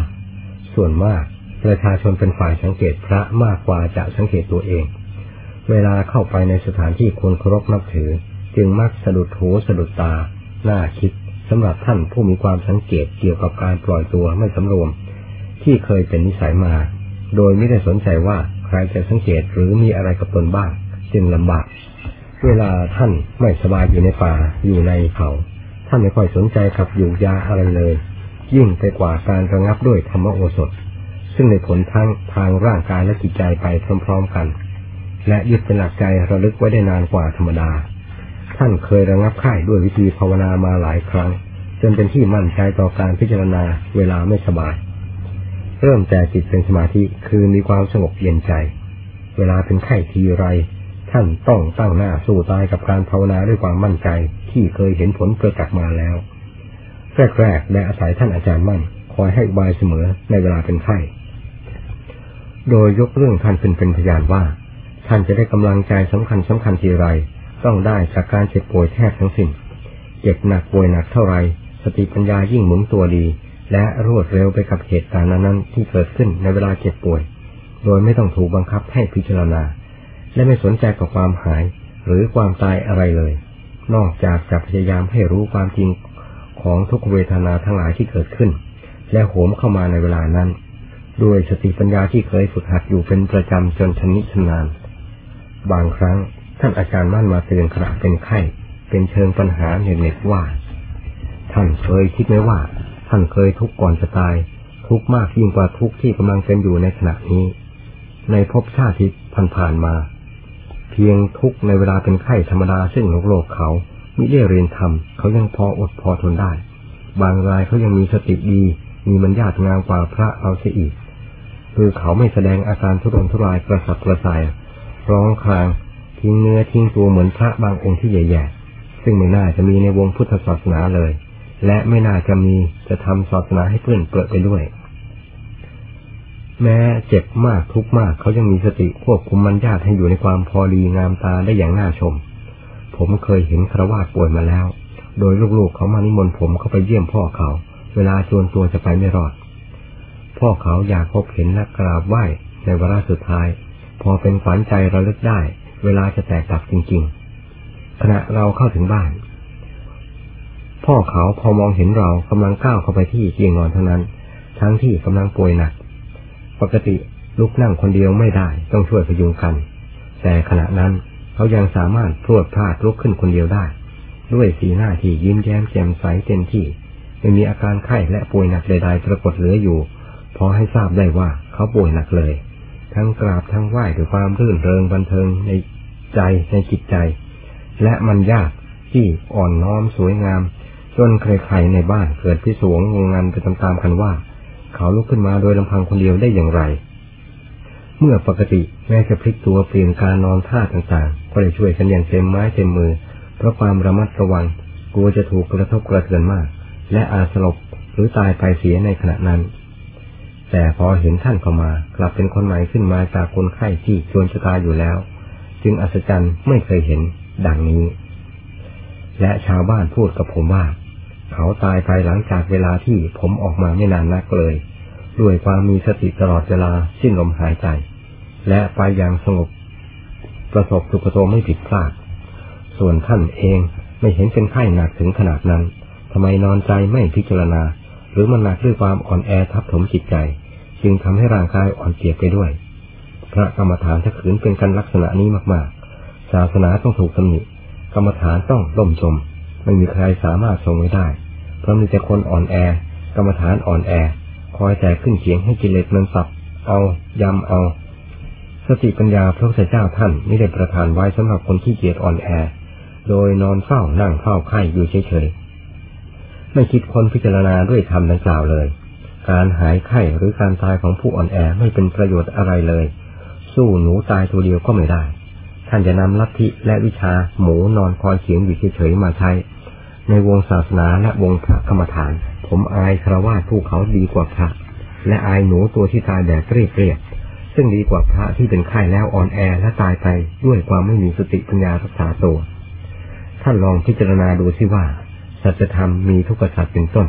ส่วนมาก ประชาชนเป็นฝ่ายสังเกตพระมากกว่าจะสังเกตตัวเอง เวลาเข้าไปในสถานที่ควรเคารพนับถือ จึงมักสะดุดหูสะดุดตา น่าคิดสำหรับท่านผู้มีความสังเกตเกี่ยวกับการปล่อยตัวไม่สำรวม ที่เคยเป็นนิสัยมา โดยไม่ได้สนใจว่าใครจะสังเกตหรือมีอะไรกับตนบ้างจึงลำบาก เวลาท่านไม่สบายอยู่ในป่าอยู่ในเขาท่านไม่ค่อยสนใจกับอยู่ยาอะไรเลย ยิ่งไปกว่าการระงับด้วยธรรมโอสถ ซึ่งในผลทั้งทางร่างกายและจิตใจไปพร้อมๆกัน และยึดเป็นหลักใจระลึกไว้ได้นานกว่าธรรมดา ท่านเคยระงับไข่ายด้วยวิธีภาวนามาหลายครั้ง จนเป็นที่มั่นใจต่อการพิจารณาเวลาไม่สบาย เริ่มแต่จิตเป็นสมาธิคือมีความสงบเย็นใจ เวลาเป็นไข้ทีไร ท่านต้องตั้งหน้าสู้ตายกับการภาวนาด้วยความมั่นใจที่เคยเห็นผลประจักษ์มาแล้วแรกๆและอาศัยท่านอาจารย์มั่นคอยให้บายเสมอในเวลาเป็นไข้ โดยยกเรื่องท่านเป็นเป็นพยานว่า ท่านจะได้กำลังใจสำคัญสำคัญทีไร ต้องได้จากการเจ็บป่วยแทบทั้งสิ้นเจ็บหนักป่วยหนักเท่าไร สติปัญญายิ่งหมุนตัวดี และรวดเร็วไปกับเหตุการณ์นั้นที่เกิดขึ้นในเวลาเจ็บป่วย โดยไม่ต้องถูกบังคับให้พิจารณา และไม่สนใจกับความหายหรือความตายอะไรเลย นอกจากจะพยายามให้รู้ความจริงของทุกเวทนาทั้งหลายที่เกิดขึ้น และโหมเข้ามาในเวลานั้น ด้วยสติปัญญาที่เคยฝึกหัดอยู่เป็นประจำจนชนิชนานบางครั้งท่านอาจารย์มั่นมาเตือนขณะเป็นไข้ เป็นเชิงปัญหาเหน็ดว่า ท่านเคยคิดไหมว่า ท่านเคยทุกข์ก่อนจะตาย ทุกข์มากยิ่งกว่าทุกข์ที่กำลังเป็นอยู่ในขณะนี้ ในภพชาติที่ผ่านๆมา เพียงทุกข์ในเวลาเป็นไข้ธรรมดาซึ่งโลกโลกเขามิได้เรียนทำเขายังพออดพอทนได้ บางรายเขายังมีสติดี มีมันญาติงามกว่าพระเราเสียอีก คือเขาไม่แสดงอาการทุรนทุรายกระสับกระส่าย ร้องครางทิ้งเนื้อทิ้งตัวเหมือนพระบางองค์ที่ใหญ่ๆ ซึ่งไม่น่าจะมีในวงพุทธศาสนาเลย และไม่น่าจะมีจะทำศาสนาให้เพื่อนเปิดไปด้วย แม้เจ็บมากทุกมากเขายังมีสติควบคุมมันญาติให้อยู่ในความพอดีงามตาได้อย่างน่าชม ผมเคยเห็นครวาป่วยมาแล้ว โดยลูกๆเขามานิมนต์ผมเข้าไปเยี่ยมพ่อเขา เวลาจวนตัวจะไปไม่รอด พ่อเขาอยากพบเห็นและกราบไหว้ในเวลาสุดท้าย พอเป็นฝันใจระลึกได้ เวลาจะแตกดับจริงๆ ขณะเราเข้าถึงบ้าน พ่อเขาพอมองเห็นเรากำลังก้าวเข้าไปที่เตียงนอนเท่านั้น ทั้งที่กำลังป่วยหนัก ปกติลุกนั่งคนเดียวไม่ได้ต้องช่วยพยุงกัน แต่ขณะนั้นเขายังสามารถพรวดพลาดลุกขึ้นคนเดียวได้ ด้วยสีหน้าที่ยิ้มแย้มแจ่มใสเต็มที่ไม่มีอาการไข้และป่วยหนักใดๆปรากฏเหลืออยู่ พอให้ทราบได้ว่าเขาป่วยหนักเลย ทั้งกราบทั้งไหว้ด้วยความรื่นเริงบันเทิงในใจในจิตใจ และมันยากที่อ่อนน้อมสวยงาม จนใครๆในบ้านเกิดพิศวงงงงันไปตามๆกันว่า เขาลุกขึ้นมาโดยลำพังคนเดียวได้อย่างไร เมื่อปกติแม้จะพลิกตัวเปลี่ยนการนอนท่าต่างๆ ก็ได้ช่วยกันอย่างเต็มไม้เต็มมือ เพราะความระมัดระวังกลัวจะถูกกระทบกระเทือนมาก และอาจสลบหรือตายไปเสียในขณะนั้น แต่พอเห็นท่านเข้ามา กลับเป็นคนใหม่ขึ้นมาจากคนไข้ที่ชวนชะตาอยู่แล้ว จึงอัศจรรย์ไม่เคยเห็นดังนี้ และชาวบ้านพูดกับผมว่า เขาตายไปหลังจากเวลาที่ผมออกมาไม่นานนักเลย ด้วยความมีสติตลอดเวลาสิ้นลมหายใจ และไปอย่างสงบ ประสบสุขโตไม่ผิดพลาด ส่วนท่านเองไม่เห็นเป็นไข้หนักถึงขนาดนั้นทำไมนอนใจไม่พิจารณา หรือมันหนักด้วยความอ่อนแอทับถมจิตใจ จึงทำให้ร่างกายอ่อนเปียกไปด้วย พระกรรมฐานถ้าขืนเป็นกันลักษณะนี้มากๆ ศาสนาต้องถูกตำหนิกรรมฐานต้องล่มจม ไม่มีใครสามารถทรงไว้ได้ เพราะมีแต่คนอ่อนแอ กรรมฐานอ่อนแอ คอยแต่ขึ้นเขียงให้กิเลสมันสับ เอายำเอา สติปัญญาพระพุทธเจ้าท่านไม่ได้ประทานไว้สำหรับคนที่เกียจอ่อนแอ โดยนอนเฝ้านั่งเฝ้าไข่อยู่เฉยๆ ไม่คิดค้นพิจารณาด้วยธรรมดังกล่าวเลย การหายไข้หรือการตายของผู้อ่อนแอไม่เป็นประโยชน์อะไรเลย สู้หนูตายตัวเดียวก็ไม่ได้ ท่านจะนำลัทธิและวิชาหมูนอนคอยเขียงอยู่เฉยๆมาใช้ ในวงศาสนาและวงพระกรรมฐาน ผมอายครวาผู้เขาดีกว่าพระและอายหนูตัวที่ตายแบบเรียบๆซึ่งดีกว่าพระที่เป็นไข้แล้วอ่อนแอและตายไปด้วยความไม่มีสติปัญญารักษาตัว ท่านลองพิจารณาดูสิว่า สัจธรรมมีทุกสัจเป็นต้น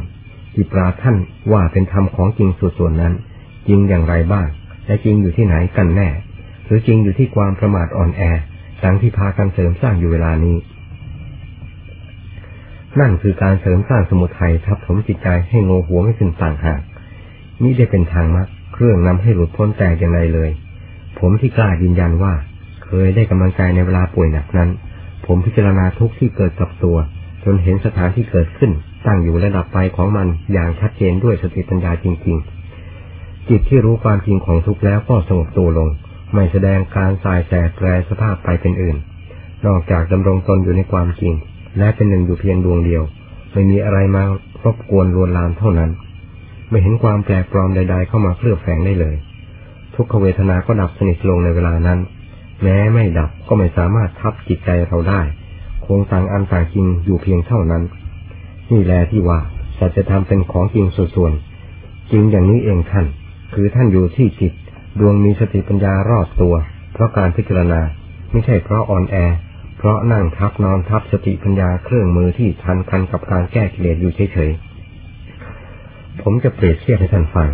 ที่ปราท่านว่าเป็นธรรมของจริงส่วนนั้น จริงอย่างไรบ้าง และจริงอยู่ที่ไหนกันแน่ หรือจริงอยู่ที่ความประมาทอ่อนแอดังที่พากันเสริมสร้างอยู่เวลานี้ นั่นคือการเสริมสร้างสมุทัยทับถมจิตใจให้โงหัวไม่ขึ้นต่างหากนี่ได้เป็นทางมรรคเครื่องนำให้หลุดพ้นแต่อย่างไรเลย ผมที่กล้ายืนยันว่า เคยได้กำลังใจในเวลาป่วยหนักนั้น ผมพิจารณาทุกที่เกิดกับตัว จนเห็นสถานที่เกิดขึ้น ตั้งอยู่ระดับไปของมันอย่างชัดเจนด้วยสติปัญญาจริง ๆ จิตที่รู้ความจริงของทุกแล้วก็สงบตัวลง ไม่แสดงการสายแสแปรสภาพไปเป็นอื่น นอกจากดำรงตนอยู่ในความจริง และเป็นหนึ่งอยู่เพียงดวงเดียว ไม่มีอะไรมารบกวนลวนลามเท่านั้น ไม่เห็นความแปลปลอมใด ๆ เข้ามาเคลือบแฝงได้เลย ทุกขเวทนาก็ดับสนิทลงในเวลานั้น แม้ไม่ดับก็ไม่สามารถทับจิตใจเราได้ คงต่างอันต่างจริงอยู่เพียงเท่านั้น นี่แหละที่ว่าสัจธรรมเป็นของจริงส่วนๆจริงอย่างนี้เองท่าน คือท่านอยู่ที่จิต ดวงมีสติปัญญารอบตัว เพราะการพิจารณาไม่ใช่เพราะอ่อนแอ เพราะนั่งทับนอนทับสติปัญญาเครื่องมือที่ทันคันกับการแก้กิเลสอยู่เฉยๆ ผมจะเปรียบเทียบให้ท่านฟัง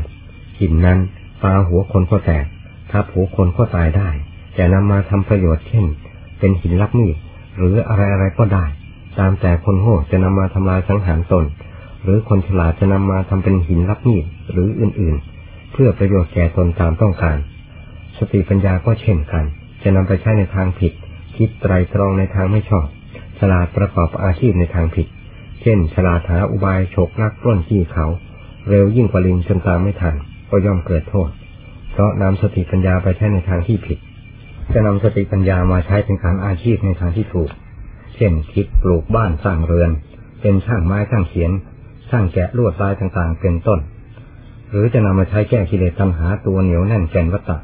หินนั้นปาหัวคนก็แตกทับหัวคนก็ตายได้ แต่นำมาทำประโยชน์เช่น เป็นหินรับมีด หรืออะไรอะไรก็ได้ ตามแต่คนโง่จะนำมาทำลายสังหารตน หรือคนฉลาดจะนำมาทำเป็นหินรับมีดหรืออื่นๆ เพื่อประโยชน์แก่ตนตามต้องการ สติปัญญาก็เช่นกัน จะนำไปใช้ในทางผิด คิดไตรตรองในทางไม่ชอบ ฉลาดประกอบอาชีพในทางผิด เช่น ฉลาดหาอุบายฉกลักปล้นที่เขา เร็วยิ่งกว่าลิงจนตามไม่ทันก็ย่อมเกิดโทษ เพราะนำสติปัญญาไปใช้ในทางที่ผิด จะนำสติปัญญามาใช้เป็นการอาชีพในทางที่ถูก เช่นคิดปลูกบ้านสร้างเรือน เป็นช่างไม้ช่างเขียน ช่างแกะลวดลายต่างๆ เป็นต้น หรือจะนำมาใช้แก้กิเลสตัณหาตัวเหนียวแน่นแก่นวัตตะ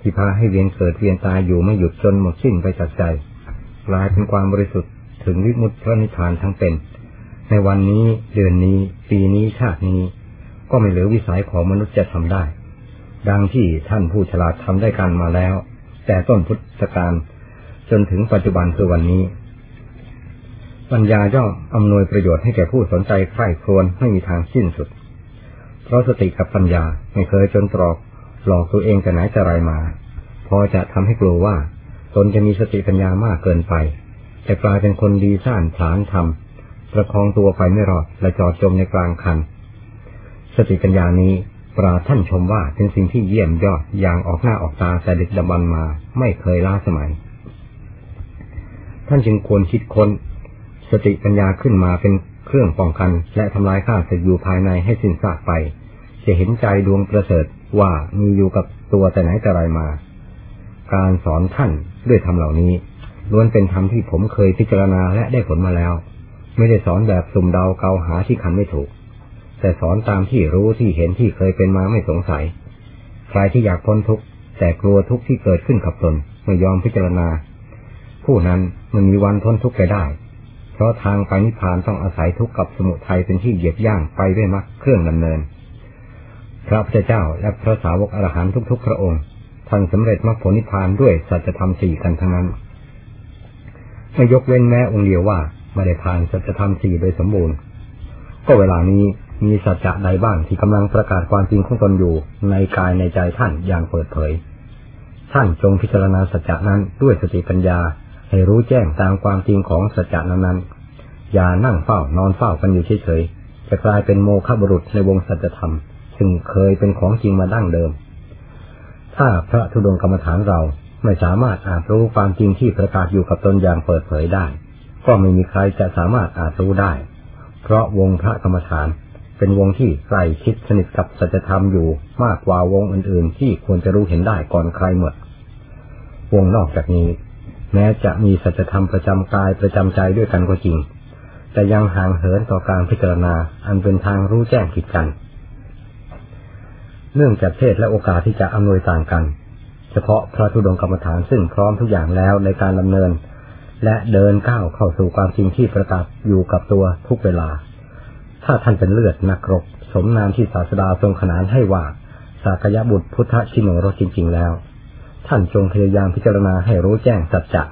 ที่พาให้เวียนเกิดเวียนตายอยู่ไม่หยุดจนหมดสิ้นไปจากใจกลายเป็นความบริสุทธิ์ถึงวิมุตติพระนิพพานทั้งเป็น ในวันนี้เดือนนี้ ปีนี้ชาตินี้ ก็ไม่เหลือวิสัยของมนุษย์จะทำได้ ดังที่ท่านผู้ฉลาดทำได้กันมาแล้ว แต่ต้นพุทธกาลจนถึงปัจจุบันคือวันนี้ ปัญญาย่อมอำนวยประโยชน์ให้แก่ผู้สนใจใคร่ครวญไม่มีทางสิ้นสุด เพราะสติกับปัญญาไม่เคยจนตรอกหลอกตัวเองแต่ไหนแต่ไรมา พอจะทำให้กลัวว่า ตนจะมีสติปัญญามากเกินไป จะกลายเป็นคนดีซ่านผลานทำประคองตัวไปไม่รอดและจอดจมในกลางคัน สติปัญญานี้ ปราท่านชมว่าเป็นสิ่งที่เยี่ยมยอดอย่างออกหน้าออกตาแต่เด็กดำบันมาไม่เคยล้าสมัย ท่านจึงควรคิดค้น สติปัญญาขึ้นมาเป็นเครื่องป้องกัน และทำลายข้าศึกอยู่ภายในให้สิ้นซากไป จะเห็นใจดวงประเสริฐว่ามีอยู่กับตัวแต่ไหนแต่ไรมา การสอนท่านด้วยธรรมเหล่านี้ล้วนเป็นธรรมที่ผมเคยพิจารณาและได้ผลมาแล้ว ไม่ได้สอนแบบสุ่มเดาเกาหาที่คันไม่ถูก แต่สอนตามที่รู้ที่เห็นที่เคยเป็นมาไม่สงสัย ใครที่อยากพ้นทุกข์แต่กลัวทุกข์ที่เกิดขึ้นกับตนไม่ยอมพิจารณา ผู้นั้นมันมีวันพ้นทุกข์ไปได้ เพราะทางไปนิพพานต้องอาศัยทุกข์กับสมุทัยเป็นที่เหยียบย่างไปด้วยมรรคเครื่องดำเนิน พระพุทธเจ้าและพระสาวกอรหันทุกๆ พระองค์ท่านสำเร็จมรรคผลนิพพานด้วยสัจธรรมสี่กันทั้งนั้นไม่ยกเว้นแม้องค์เดียวว่าไม่ได้ผ่านสัจธรรมสี่โดยสมบูรณ์ ก็เวลานี้ มีสัจจะใดบ้างที่กำลังประกาศความจริงของตนอยู่ในกายในใจท่านอย่างเปิดเผย ท่านจงพิจารณาสัจจะนั้นด้วยสติปัญญาให้รู้แจ้งตามความจริงของสัจจะนั้นๆอย่านั่งเฝ้านอนเฝ้ากันอยู่เฉยๆจะกลายเป็นโมฆะบุรุษในวงสัจธรรม ซึ่งเคยเป็นของจริงมาดั้งเดิม ถ้าพระธุดงกรรมฐานเราไม่สามารถอาจรู้ความจริงที่ประกาศอยู่กับตนอย่างเปิดเผยได้ ก็ไม่มีใครจะสามารถอาจรู้ได้ เพราะวงพระกรรมฐาน เป็นวงที่ใกล้ชิดสนิทกับสัจธรรมอยู่มากกว่าวงอื่นๆ ที่ควรจะรู้เห็นได้ก่อนใครหมด วงนอกจากนี้ แม้จะมีสัจธรรมประจำกายประจำใจด้วยกันก็จริง แต่ยังห่างเหินต่อการพิจารณาอันเป็นทางรู้แจ้งผิดกัน เนื่องจากเพศและโอกาสที่จะอำนวยต่างกัน เฉพาะพระธุดงกรรมฐานซึ่งพร้อมทุกอย่างแล้วในการดำเนิน และเดินก้าวเข้าสู่ความจริงที่ประกาศอยู่กับตัวทุกเวลา ถ้าท่านเป็นเลือดนักรบ สมนามที่ศาสดาทรงขนานให้ว่าสากยบุตรพุทธชินโนรจริง ๆ แล้ว ท่านจงพยายามพิจารณาให้รู้แจ้งสัจจะ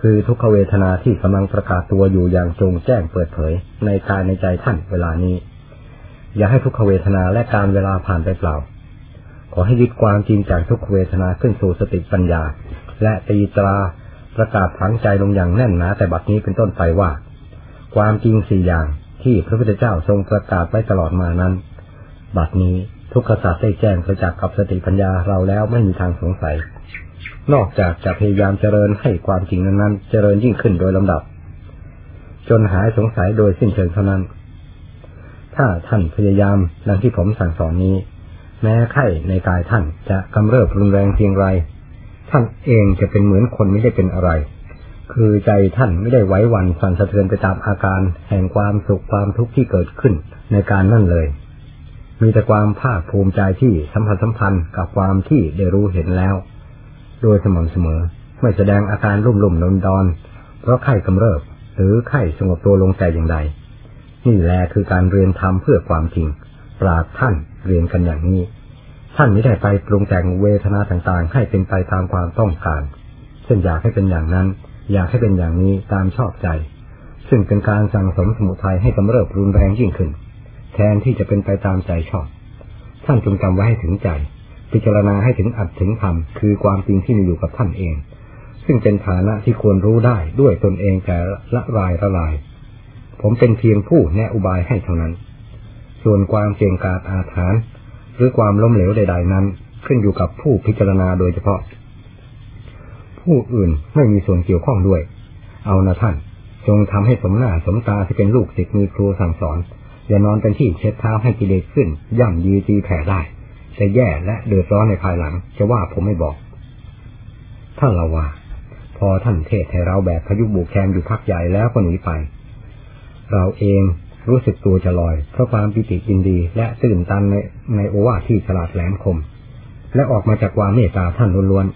คือทุกขเวทนาที่กำลังประกาศตัวอยู่อย่างจงแจ้งเปิดเผย ในกายในใจท่านเวลานี้ อย่าให้ทุกขเวทนาและการเวลาผ่านไปเปล่า ขอให้ยึดความจริงจากทุกขเวทนาขึ้นสู่สติปัญญา และตีตราประกาศฝังใจลงอย่างแน่นหนาแต่บัดนี้เป็นต้นไปว่า ความจริงสี่อย่าง ที่พระพุทธเจ้าทรงประกาศไว้ตลอดมานั้น บัดนี้ทุกขศาสตร์ได้แจ้งประจักษ์กับสติปัญญาเราแล้วไม่มีทางสงสัย นอกจากจะพยายามเจริญให้ความจริงนั้นๆ เจริญยิ่งขึ้นโดยลำดับ จนหายสงสัยโดยสิ้นเชิงเท่านั้น ถ้าท่านพยายามดังที่ผมสั่งสอนนี้ แม้ไข้ในกายท่านจะกำเริบรุนแรงเพียงไร ท่านเองจะเป็นเหมือนคนไม่ได้เป็นอะไร คือใจท่านไม่ได้ไว้วันสั่นสะเทือนไปตามอาการ แห่งความสุขความทุกข์ที่เกิดขึ้นในการนั่นเลย มีแต่ความภาคภูมิใจที่สัมพันธ์สัมพันธ์กับความที่ได้รู้เห็นแล้ว โดยสม่ำเสมอไม่แสดงอาการรุ่มรุ่มนอนดอน เพราะไข้กำเริบ หรือไข้สงบตัวลงใจอย่างใด นี่แหละคือการเรียนทำเพื่อความจริง ปราดท่านเรียนกันอย่างนี้ ท่านไม่ได้ไปปรุงแต่งเวทนาต่างๆ ให้เป็นไปตามความต้องการเช่นอยากให้เป็นอย่างนั้น อยากให้เป็นอย่างนี้ตามชอบใจ ซึ่งเป็นการสั่งสมสมุทัยให้กำเริบรุนแรงยิ่งขึ้น แทนที่จะเป็นไปตามใจชอบ ท่านจงจำไว้ให้ถึงใจ พิจารณาให้ถึงอัดถึงธรรมคือความจริงที่มีอยู่กับท่านเอง ซึ่งเป็นฐานะที่ควรรู้ได้ด้วยตนเองแต่ละรายละลาย ผมเป็นเพียงผู้แนะอุบายให้เท่านั้น ส่วนความเก่งกาจอาถรรพ์หรือความล้มเหลวใด ๆ นั้น ขึ้นอยู่กับผู้พิจารณาโดยเฉพาะ ผู้อื่นไม่มีส่วนเกี่ยวข้องด้วย เอานะท่าน จงทำให้สมหน้าสมตาที่เป็นลูกศิษย์มีครูสั่งสอน อย่านอนเป็นที่เช็ดเท้าให้กิเลสขึ้น ย่ำยีตีแผ่ได้ จะแย่และเดือดร้อนในภายหลัง จะว่าผมไม่บอก ท่านเราว่า พอท่านเทศให้เราแบบพยุบุกแคมอยู่พักใหญ่แล้วก็หนีไป เราเองรู้สึกตัวจะลอยเพราะความปิติยินดีและตื่นตันในในโอวาทที่ฉลาดแหลมคม และออกมาจากความเมตตาท่านล้วน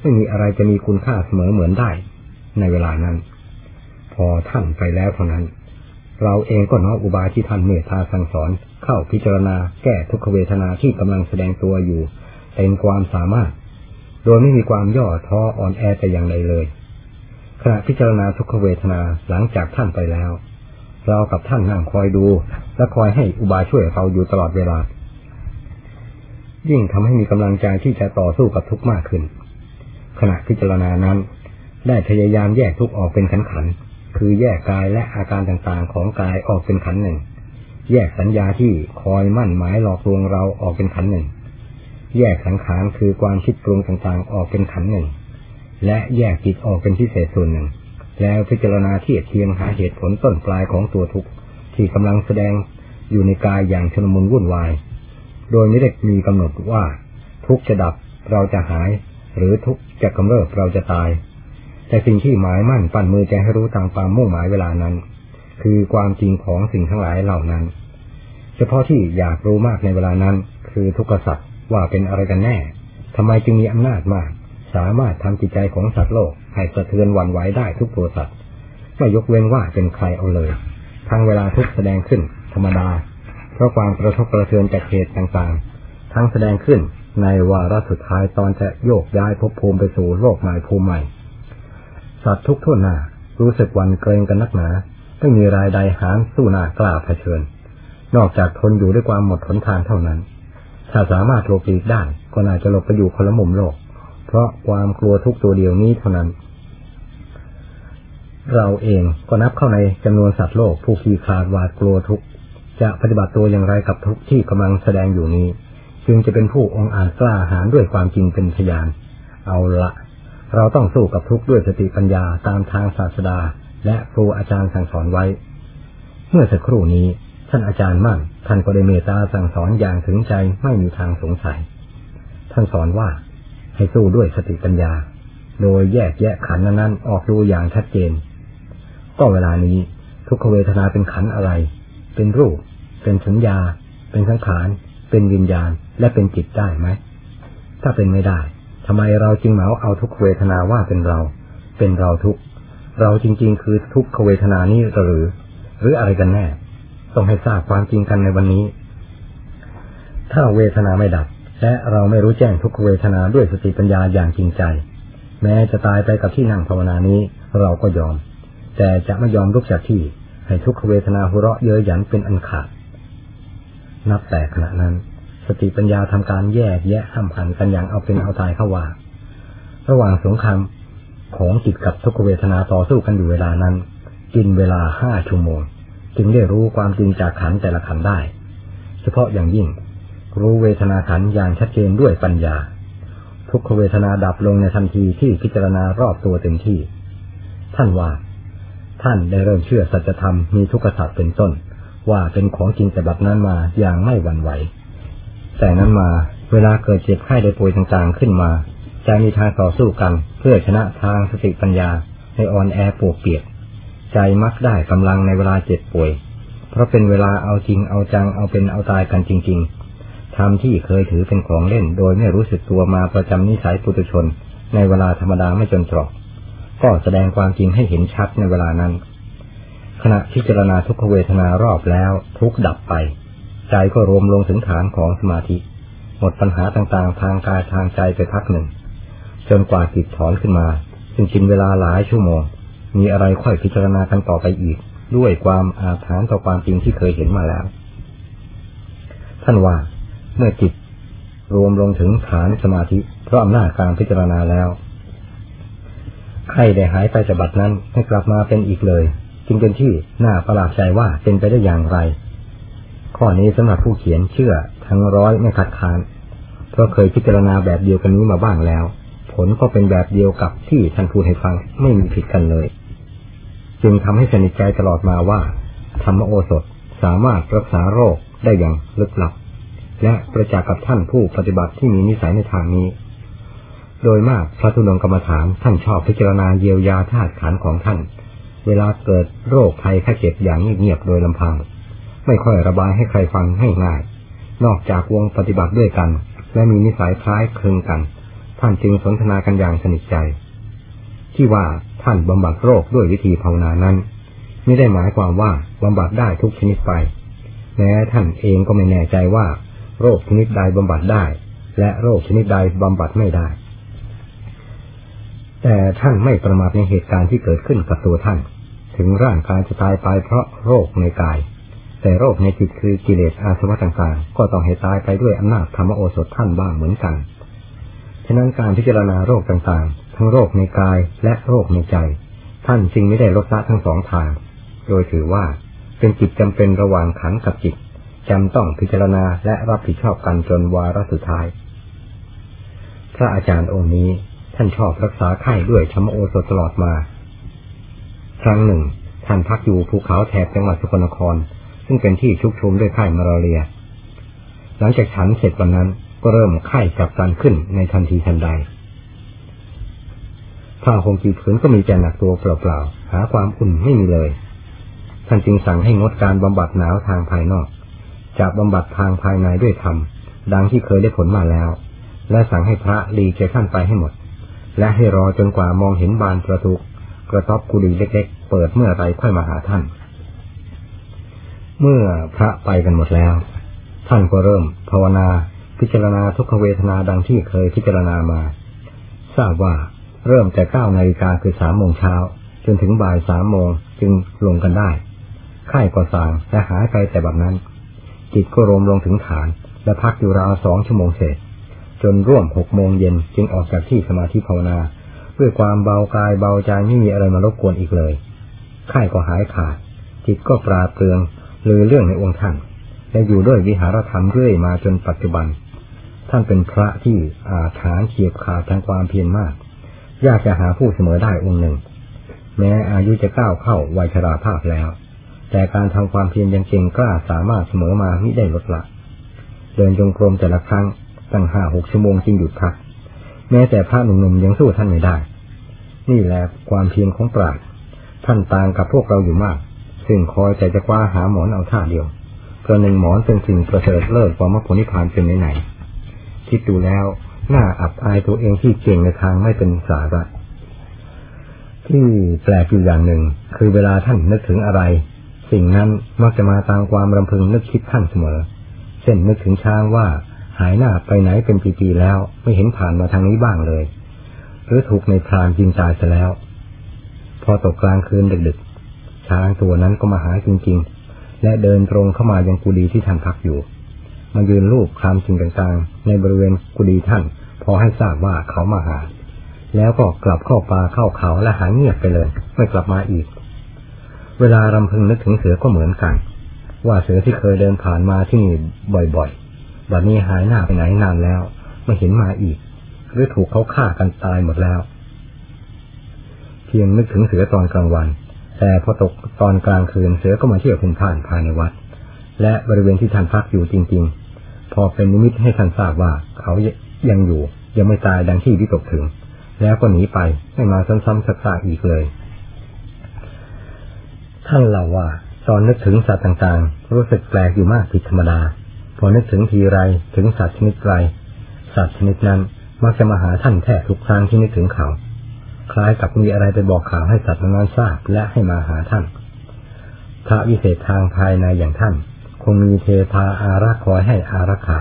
ไม่มีอะไรจะมีคุณค่าเสมอเหมือนได้ ในเวลานั้น พอท่านไปแล้วเท่านั้น เราเองก็น้อมอุบายที่ท่านเมตตาสั่งสอน เข้าพิจารณาแก้ทุกขเวทนาที่กำลังแสดงตัวอยู่เต็มความสามารถ โดยไม่มีความย่อท้ออ่อนแอแต่อย่างใดเลย ขณะพิจารณาทุกขเวทนาหลังจากท่านไปแล้ว เรากับท่านนั่งคอยดู และคอยให้อุบายช่วยเราอยู่ตลอดเวลายิ่งทำให้มีกำลังใจที่จะต่อสู้กับทุกข์มากขึ้น ขณะพิจารณานั้น ได้พยายามแยกทุกออกเป็นขันขันคือแยกกายและอาการต่างๆของกายออกเป็นขันหนึ่ง แยกสัญญาที่คอยมั่นหมายหลอกลวงเราออกเป็นขันหนึ่ง แยกสังขารคือความคิดปรุงต่างๆออกเป็นขันหนึ่ง และแยกจิตออกเป็นพิเศษส่วนหนึ่ง แล้วพิจารณาเทียบเทียงหาเหตุผลต้นปลายของตัวทุกข์ที่กำลังแสดงอยู่ในกายอย่างชนมุนวุ่นวาย โดยไม่ได้มีกำหนดว่าทุกข์จะดับเราจะหาย หรือทุกจะกำเริบเราจะตาย แต่สิ่งที่หมายมั่นปั้นมือใจให้รู้ตามความมุ่งหมายเวลานั้น คือความจริงของสิ่งทั้งหลายเหล่านั้น เฉพาะที่อยากรู้มากในเวลานั้น คือทุกขสัตว์ว่าเป็นอะไรกันแน่ทำไมจึงมีอำนาจมาก สามารถทำจิตใจของสัตว์โลกให้สะเทือนหวั่นไหวได้ทุกตัวสัตว์ไม่ยกเว้นว่าเป็นใครเอาเลยทั้งเวลาทุกแสดงขึ้น ธรรมดา เพราะความกระทบกระเทือนจากเหตุต่างๆ ทั้งแสดงขึ้น ในวาระสุดท้ายตอนจะโยกย้ายภพภูมิไปสู่โลกใหม่ภูมิใหม่ สัตว์ทุกทุนหน้ารู้สึกวันเกรงกันนักหนาไม่มีรายใดหานสู้หน้ากล้าเผชิญ นอกจากทนอยู่ด้วยความหมดทนทานเท่านั้น ถ้าสามารถหลบหลีกได้ก็น่าจะหลบไปอยู่คนละมุมโลก เพราะความกลัวทุกตัวเดียวนี้เท่านั้น เราเองก็นับเข้าในจำนวนสัตว์โลกผู้ขี้คลาดหวาดกลัวทุกจะปฏิบัติตัวอย่างไรกับทุกที่กำลังแสดงอยู่นี้ จึงจะเป็นผู้องอาจกล้าหาญด้วยความจริงเป็นพยาน เอาละเราต้องสู้กับทุกข์ด้วยสติปัญญาตามทางศาสดา และครูอาจารย์สั่งสอนไว้ เมื่อสักครู่นี้ท่านอาจารย์มั่นท่านก็ได้เมตตาสั่งสอนอย่างถึงใจไม่มีทางสงสัย ท่านสอนว่าให้สู้ด้วยสติปัญญา โดยแยกแยะขันนั้นออกดูอย่างชัดเจน ก็เวลานี้ทุกขเวทนาเป็นขันอะไร เป็นรูป เป็นสัญญา เป็นสังขาร เป็นวิญญาณและเป็นจิตได้ไหม ถ้าเป็นไม่ได้ทำไมเราจึงเหมาเอาทุกเวทนาว่าเป็นเรา เป็นเราทุกเราจริง ๆ คือทุกขเวทนานี้หรือ หรืออะไรกันแน่ ต้องให้ทราบความจริงกันในวันนี้ ถ้าเวทนาไม่ดับ และเราไม่รู้แจ้งทุกเวทนาด้วยสติปัญญาอย่างจริงใจ แม้จะตายไปกับที่นั่งภาวนานี้เราก็ยอม แต่จะไม่ยอมลุกจากที่ ให้ทุกขเวทนาหัวเราะเย้ยหยันเป็นอันขาด นับแต่ขณะนั้น สติปัญญาทำการแยกแยะห้ามหันกันอย่างเอาเป็นเอาตายเข้าว่า ระหว่างสงครามของจิตกับทุกเวทนาต่อสู้กันอยู่เวลานั้น กินเวลาห้าชั่วโมง จึงได้รู้ความจริงจากขันแต่ละขันได้ เฉพาะอย่างยิ่ง รู้เวทนาขันอย่างชัดเจนด้วยปัญญา ทุกเวทนาดับลงในทันทีที่พิจารณารอบตัวเต็มที่ ท่านว่า ท่านได้เริ่มเชื่อสัจธรรมมีทุกขสัตว์เป็นต้น ว่าเป็นของจริงแต่บัดนั้นมาอย่างไม่หวั่นไหว แต่นั้นมาเวลาเกิดเจ็บไข้ได้ป่วยต่างๆขึ้นมาใจมีทางต่อสู้กัน เพื่อชนะทางสติปัญญาให้อ่อนแอปวกเปียก ใจมักได้กำลังในเวลาเจ็บป่วย เพราะเป็นเวลาเอาจริงเอาจังเอาเป็นเอาตายกันจริง ๆทำที่เคยถือเป็นของเล่น โดยไม่รู้สึกตัวมาประจำนิสัยปุถุชน ในเวลาธรรมดาไม่จนตรอก ก็แสดงความจริงให้เห็นชัดในเวลานั้น ขณะพิจารณาทุกขเวทนารอบแล้วทุกดับไป ใจก็รวมลงถึงฐานของสมาธิ หมดปัญหาต่างๆ ทางกายทางใจไปพักหนึ่ง จนกว่าจิตถอนขึ้นมา ซึ่งกินเวลาหลายชั่วโมง มีอะไรค่อยพิจารณากันต่อไปอีก ด้วยความอาถรรพ์ต่อความจริงที่เคยเห็นมาแล้ว ท่านว่าเมื่อจิตรวมลงถึงฐานสมาธิเพราะอำนาจการพิจารณาแล้วไข้ได้หายไปจากบัดนั้นให้กลับมาเป็นอีกเลย จึงเป็นที่น่าประหลาดใจว่าเป็นไปได้อย่างไร ข้อนี้สำหรับผู้เขียนเชื่อทั้งร้อยไม่ขัดขานเพราะเคยพิจารณาแบบเดียวกันนี้มาบ้างแล้ว ผลก็เป็นแบบเดียวกับที่ท่านพูดให้ฟังไม่มีผิดกันเลย จึงทำให้สนิทใจตลอดมาว่า ธรรมโอสถสามารถรักษาโรคได้อย่างลึกลับ และประจักษ์กับท่านผู้ปฏิบัติที่มีนิสัยในทางนี้ โดยมากพระธุดงกรรมฐานท่านชอบพิจารณาเยียวยาธาตุขันของท่าน เวลาเกิดโรคภัยไข้เจ็บอย่างเงียบโดยลำพัง ไม่ค่อยระบายให้ใครฟังให้ง่าย นอกจากวงปฏิบัติด้วยกัน และมีนิสัยคล้ายคลึงกัน ท่านจึงสนทนากันอย่างสนิทใจ ที่ว่าท่านบำบัดโรคด้วยวิธีภาวนานั้น ไม่ได้หมายความว่าบำบัดได้ทุกชนิดไป แม้ท่านเองก็ไม่แน่ใจว่า โรคชนิดใดบำบัดได้ และโรคชนิดใดบำบัดไม่ได้ แต่ท่านไม่ประมาทในเหตุการณ์ที่เกิดขึ้นกับตัวท่าน ถึงร่างกายจะตายไปเพราะโรคในกาย แต่โรคในจิตคือกิเลสอาสวะต่างๆ ก็ต้องให้ตายไปด้วยอำนาจธรรมโอสถท่านบ้างเหมือนกัน ฉะนั้นการพิจารณาโรคต่างๆ ทั้งโรคในกายและโรคในใจ ท่านจึงไม่ได้ลดละทั้งสองทาง โดยถือว่าเป็นจิตจำเป็นระหว่างขันกับจิตจำต้องพิจารณาและรับผิดชอบกันจนวาระสุดท้าย พระอาจารย์องค์นี้ ท่านชอบรักษาไข้ด้วยธรรมโอสถตลอดมา ครั้งหนึ่ง ท่านพักอยู่ภูเขาแถบจังหวัดสกลนคร ซึ่งเป็นที่ชุกชุมด้วยไข้มาลาเรีย หลังจากฉันเสร็จวันนั้นก็เริ่มไข้จับกันขึ้นในทันทีทันใดผ้าห่มกี่ผืนก็มีแต่หนักตัวเปล่าๆ หาความอุ่นไม่มีเลย ท่านจึงสั่งให้งดการบำบัดหนาวทางภายนอกจากบำบัดทางภายในด้วยธรรม ดังที่เคยได้ผลมาแล้ว และสั่งให้พระลีแกท่านไปให้หมด และให้รอจนกว่ามองเห็นบานประตูกระต๊อบกุฏิเล็ก ๆ เปิดเมื่อไรค่อยมาหาท่าน เมื่อพระไปกันหมดแล้ว ท่านก็เริ่ม ภาวนา พิจารณาทุกขเวทนาดังที่เคยพิจารณามา ทราบว่าเริ่มแต่เก้านาฬิกาคือสามโมงเช้า จนถึงบ่ายสามโมงจึงลงกันได้ไข้ก็สางและหายไปแต่แบบนั้น จิตก็รวมลงถึงฐาน และพักอยู่ราวสองชั่วโมงเศษ จนร่วมหกโมงเย็นจึงออกจากที่สมาธิภาวนา ด้วยความเบากายเบาใจไม่มีอะไรมารบกวนอีกเลยไข้ก็หายขาด จิตก็ปราเปรืองลือเรื่องในองค์ท่าน และอยู่ด้วยวิหารธรรมเรื่อยมาจนปัจจุบัน ท่านเป็นพระที่อาถานเฉียบขาดทางความเพียรมาก ยากจะหาผู้เสมอได้องค์หนึ่ง แม้อายุจะก้าวเข้าวัยชราภาพแล้ว แต่การทำความเพียรยังเก่งกล้าสามารถเสมอมาไมิได้ลดละ เดินจงกรมแต่ละครั้ง ตั้งห้าหกชั่วโมงจึงหยุดพัก แม้แต่พระหนุ่มๆยังสู้ท่านไม่ได้ นี่แหละความเพียรของปราชญ์ท่านต่างกับพวกเราอยู่มาก ซึ่งคอยแต่จะคว้าหาหมอนเอาท่าเดียวก็หนึ่งหมอนเป็นสิ่งประเสริฐเลิศกว่ามรรคผลนิพพานเป็นไหนๆคิดดูแล้วน่าอับอายตัวเองที่เก่งในทางไม่เป็นสาระที่แปลกอยู่อย่างหนึ่ง คือเวลาท่านนึกถึงอะไร สิ่งนั้นมักจะมาตามความรำพึงนึกคิดท่านเสมอ เช่นนึกถึงช้างว่า หายหน้าไปไหนเป็นปีๆแล้ว ไม่เห็นผ่านมาทางนี้บ้างเลย หรือถูกในพรานยิงตายซะแล้ว พอตกกลางคืนดึกๆ ช้างตัวนั้นก็มาหาจริงๆ และเดินตรงเข้ามายังกุฏิที่ท่านพักอยู่ มายืนรูปคลำสิ่งต่างๆ ในบริเวณกุฏิท่าน พอให้ทราบว่าเขามาหา แล้วก็กลับเข้าป่าเข้าเขาและหายเงียบไปเลย ไม่กลับมาอีก เวลารำพึงนึกถึงเสือก็เหมือนกัน ว่าเสือที่เคยเดินผ่านมาที่นี่บ่อยๆ บัดนี้หายหน้าไปไหนนานแล้วไม่เห็นมาอีก หรือถูกเขาฆ่ากันตายหมดแล้ว เพียงนึกถึงเสือตอนกลางวัน แต่พอตกตอนกลางคืนเสือก็มาเที่ยวพุ่นผ่านภายในวัด และบริเวณที่ท่านพักอยู่จริง ๆ พอเป็นนิมิตให้ท่านทราบว่าเขายังอยู่ ยังไม่ตายดังที่วิตกถึง แล้วก็หนีไปไม่มาซ้ำๆซักๆอีกเลยท่านเล่าว่าตอนนึกถึงสัตว์ต่างๆ รู้สึกแปลกอยู่มากผิดธรรมดา พอนึกถึงทีไรถึงสัตว์ชนิดไรสัตว์ชนิดนั้นมักจะมาหาท่านแทบทุกครั้งที่นึกถึงเขา คล้ายกับมีอะไรไปบอกข่าวให้สัตว์นั้นทราบและให้มาหาท่าน พระวิเศษทางภายในอย่างท่าน คงมีเทพาอารักคอยให้อารักขา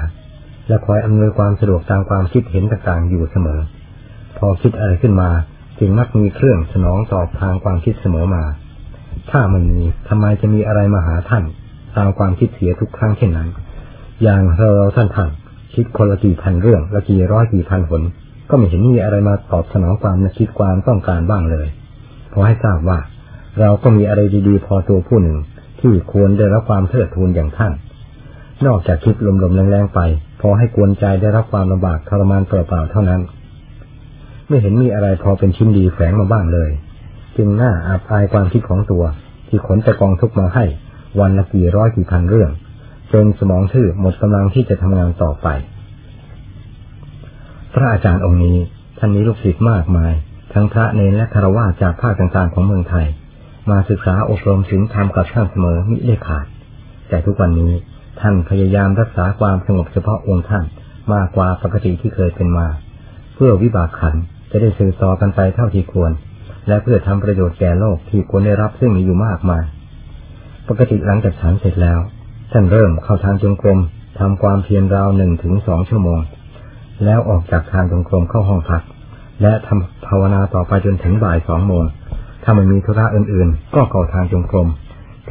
และคอยอำนวยความสะดวกตามความคิดเห็นต่างๆอยู่เสมอ พอคิดอะไรขึ้นมาจึงมักมีเครื่องสนองตอบทางความคิดเสมอมา ถ้ามันมีทำไมจะมีอะไรมาหาท่าน ตามความคิดเสียทุกครั้งเช่นนั้น อย่างเราท่านท่านคิดคนละกี่พันเรื่องละกี่ร้อยกี่พันผลก็ไม่เห็นมีอะไรมาตอบสนองความนึกคิดความต้องการบ้างเลยพอให้ทราบว่า เราก็มีอะไรดีๆ พอตัวผู้หนึ่ง ที่ควรได้รับความเทิดทูนอย่างท่าน นอกจากคิดลมๆแรงๆไป พอให้กวนใจได้รับความลำบากทรมานเปล่าๆเท่านั้น ไม่เห็นมีอะไรพอเป็นชิ้นดีแฝงมาบ้างเลย จึงน่าอาภายความคิดของตัว ที่ขนแต่กองทุกมาให้ วันละกี่ร้อยกี่พันเรื่อง จนสมองทื่อหมดกำลังที่จะทำงานต่อไป พระอาจารย์องค์นี้ท่านมีลูกศิษย์มากมาย ทั้งพระเนรและคารวะจากภาคต่างๆของเมืองไทย มาศึกษาอบรมศีลธรรมกับท่านเสมอมิได้ขาด แต่ทุกวันนี้ท่านพยายามรักษาความสงบเฉพาะองค์ท่านมากกว่าปกติที่เคยเป็นมา เพื่อวิบากขันจะได้สืบต่อกันไปเท่าที่ควร และเพื่อทำประโยชน์แก่โลกที่ควรได้รับซึ่งมีอยู่มากมาย ปกติหลังจากฉันเสร็จแล้ว ท่านเริ่มเข้าทางจงกรมทำความเพียรราวหนึ่งถึงสองชั่วโมง แล้วออกจากทางจงกรมเข้าห้องพัก และทำภาวนาต่อไปจนถึงบ่ายสองโมง ถ้าไม่มีธุระอื่นๆ ก็เข้าทางจงกรม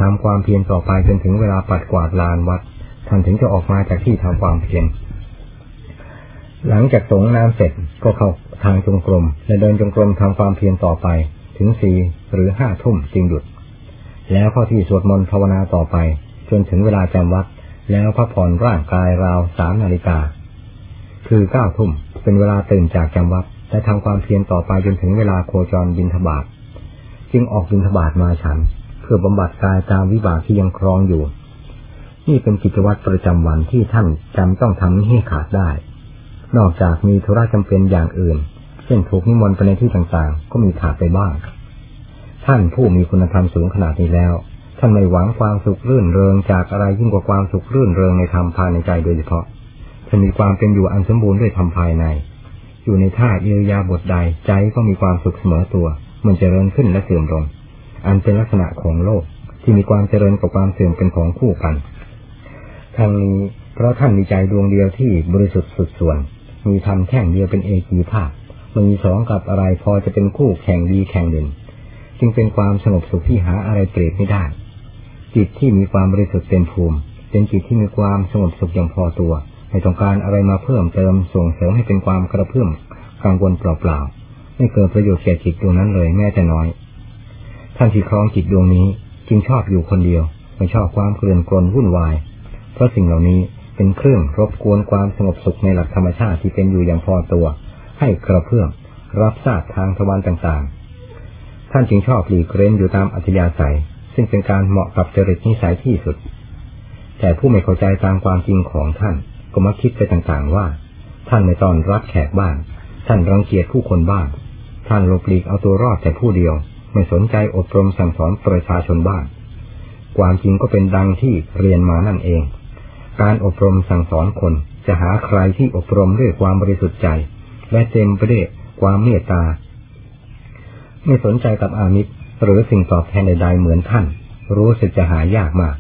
ทำความเพียรต่อไปจนถึงเวลาปัดกวาดลานวัด ท่านถึงจะออกมาจากที่ทำความเพียร หลังจากสงน้ำเสร็จก็เข้าทางจงกรมและเดินจงกรมทำความเพียรต่อไปถึงสี่หรือห้าทุ่มจึงหยุด แล้วเข้าที่สวดมนต์ภาวนาต่อไป จนถึงเวลาจำวัด แล้วพักผ่อนร่างกายราวสามนาฬิกา คือเก้าทุ่มเป็นเวลาตื่นจากจำวัดและทำความเพียรต่อไปจนถึงเวลาโคจรบินทบาทจึงออกบินทบาทมาฉัน เพื่อบำบัดกายตามวิบากที่ยังครองอยู่ นี่เป็นกิจวัตรประจำวันที่ท่านจำต้องทำให้ขาดได้ นอกจากมีธุระจำเป็นอย่างอื่น เช่นถูกนิมนต์ไปในที่ต่างๆ ก็มีขาดไปบ้าง ท่านผู้มีคุณธรรมสูงขนาดนี้แล้ว ท่านไม่หวังความสุขรื่นเริงจากอะไรยิ่งกว่าความสุขรื่นเริงในธรรมภายในใจโดยเฉพาะท่านมีความเป็นอยู่อันสมบูรณ์ด้วยธรรมภายใน อยู่ในท่าเอียยาบทใดใจก็มีความสุขเสมอตัว มันเจริญขึ้นและเสื่อมลง อันเป็นลักษณะของโลกที่มีความเจริญกับความเสื่อมเป็นของคู่กันทางนี้เพราะท่านมีใจดวงเดียวที่บริสุทธิ์สุดส่วน มีทำแข่งเดียวเป็นเอกีภาพมันมีสองกับอะไรพอจะเป็นคู่แข่งดีแข่งเด่นจึงเป็นความสงบสุขที่หาอะไรเปรียบไม่ได้ จิตที่มีความบริสุทธิ์เต็มภูมิ เป็นจิตที่มีความสงบสุขอย่างพอตัวไม่ต้องการอะไรมาเพิ่มเติมส่งเสริมให้เป็นความกระเพื่อมกังวลเปล่าๆไม่เกิดประโยชน์แก่จิตดวงนั้นเลยแม้แต่น้อย ท่านที่ครองจิตดวงนี้จึงชอบอยู่คนเดียวไม่ชอบความเกลื่อนกลนวุ่นวาย เพราะสิ่งเหล่านี้เป็นเครื่องรบกวนความสงบสุขในหลักธรรมชาติที่เป็นอยู่อย่างพอตัว ให้กระเพื่อมรับทราบทางทวารต่างๆ ท่านจึงชอบหลีกเล่นอยู่ตามอัธยาศัย ซึ่งเป็นการเหมาะกับจริตนิสัยที่สุด แต่ผู้ไม่เข้าใจตามความจริงของท่าน ก็มาคิดไปต่างๆว่า ท่านไม่ตอนรับแขกบ้าง ท่านรังเกียจผู้คนบ้าง ท่านหลบหลีกเอาตัวรอดแต่ผู้เดียว ไม่สนใจอบรมสั่งสอนประชาชนบ้าง ความจริงก็เป็นดังที่เรียนมานั่นเอง การอบรมสั่งสอนคนจะหาใครที่อบรมด้วยความบริสุทธิ์ใจ และเต็มไปด้วยความเมตตา ไม่สนใจกับอามิตร หรือสิ่งตอบแทนใดๆเหมือนท่าน รู้สึกจะหายากมาก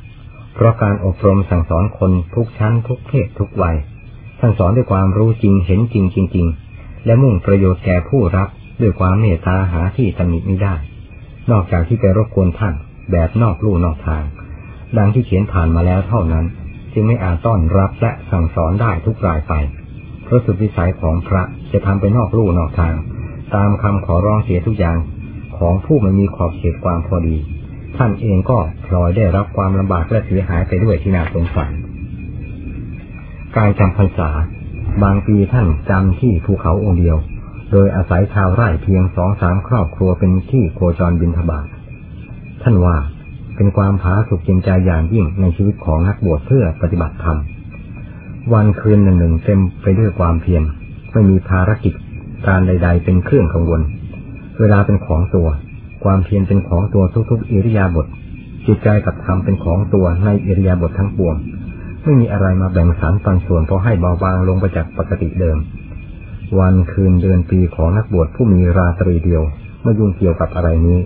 เพราะการอบรมสั่งสอนคนทุกชั้นทุกเพศทุกวัยท่านสอนด้วยความรู้จริงเห็นจริงจริง ๆ และมุ่งประโยชน์แก่ผู้รับด้วยความเมตตาหาที่ตำหนิไม่ได้ นอกจากที่ไปรบกวนท่าน แบบนอกลู่นอกทาง ดังที่เขียนผ่านมาแล้วเท่านั้น จึงไม่อาจต้อนรับและสั่งสอนได้ทุกรายไป เพราะสุดวิสัยของพระจะทำไปนอกลู่นอกทาง ตามคำขอร้องเสียทุกอย่าง ของผู้ไม่มีขอบเขตความพอดี ท่านเองก็พลอยได้รับความลำบากและเสียหายไปด้วยที่น่าสงสารการจำพรรษา บางปีท่านจำที่ภูเขาองค์เดียว โดยอาศัยชาวไร่เพียงสองสามครอบครัวเป็นที่โคจรบินทบาทท่านว่าเป็นความผาสุกจริงใจอย่างยิ่งในชีวิตของนักบวชเพื่อปฏิบัติธรรมวันคืนหนึ่งหนึ่งเต็มไปด้วยความเพียรไม่มีภารกิจการใด ๆ เป็นเครื่องกังวล เวลาเป็นของตัว ความเพียรเป็นของตัวทุกๆอิริยาบถจิตใจกับธรรมเป็นของตัวในอิริยาบถทั้งปวง ไม่มีอะไรมาแบ่งสรรปันส่วนพอให้เบาบางลงไปจากปกติเดิม วันคืนเดือนปีของนักบวชผู้มีราตรีเดียวไม่ยุ่งเกี่ยวกับอะไรนี้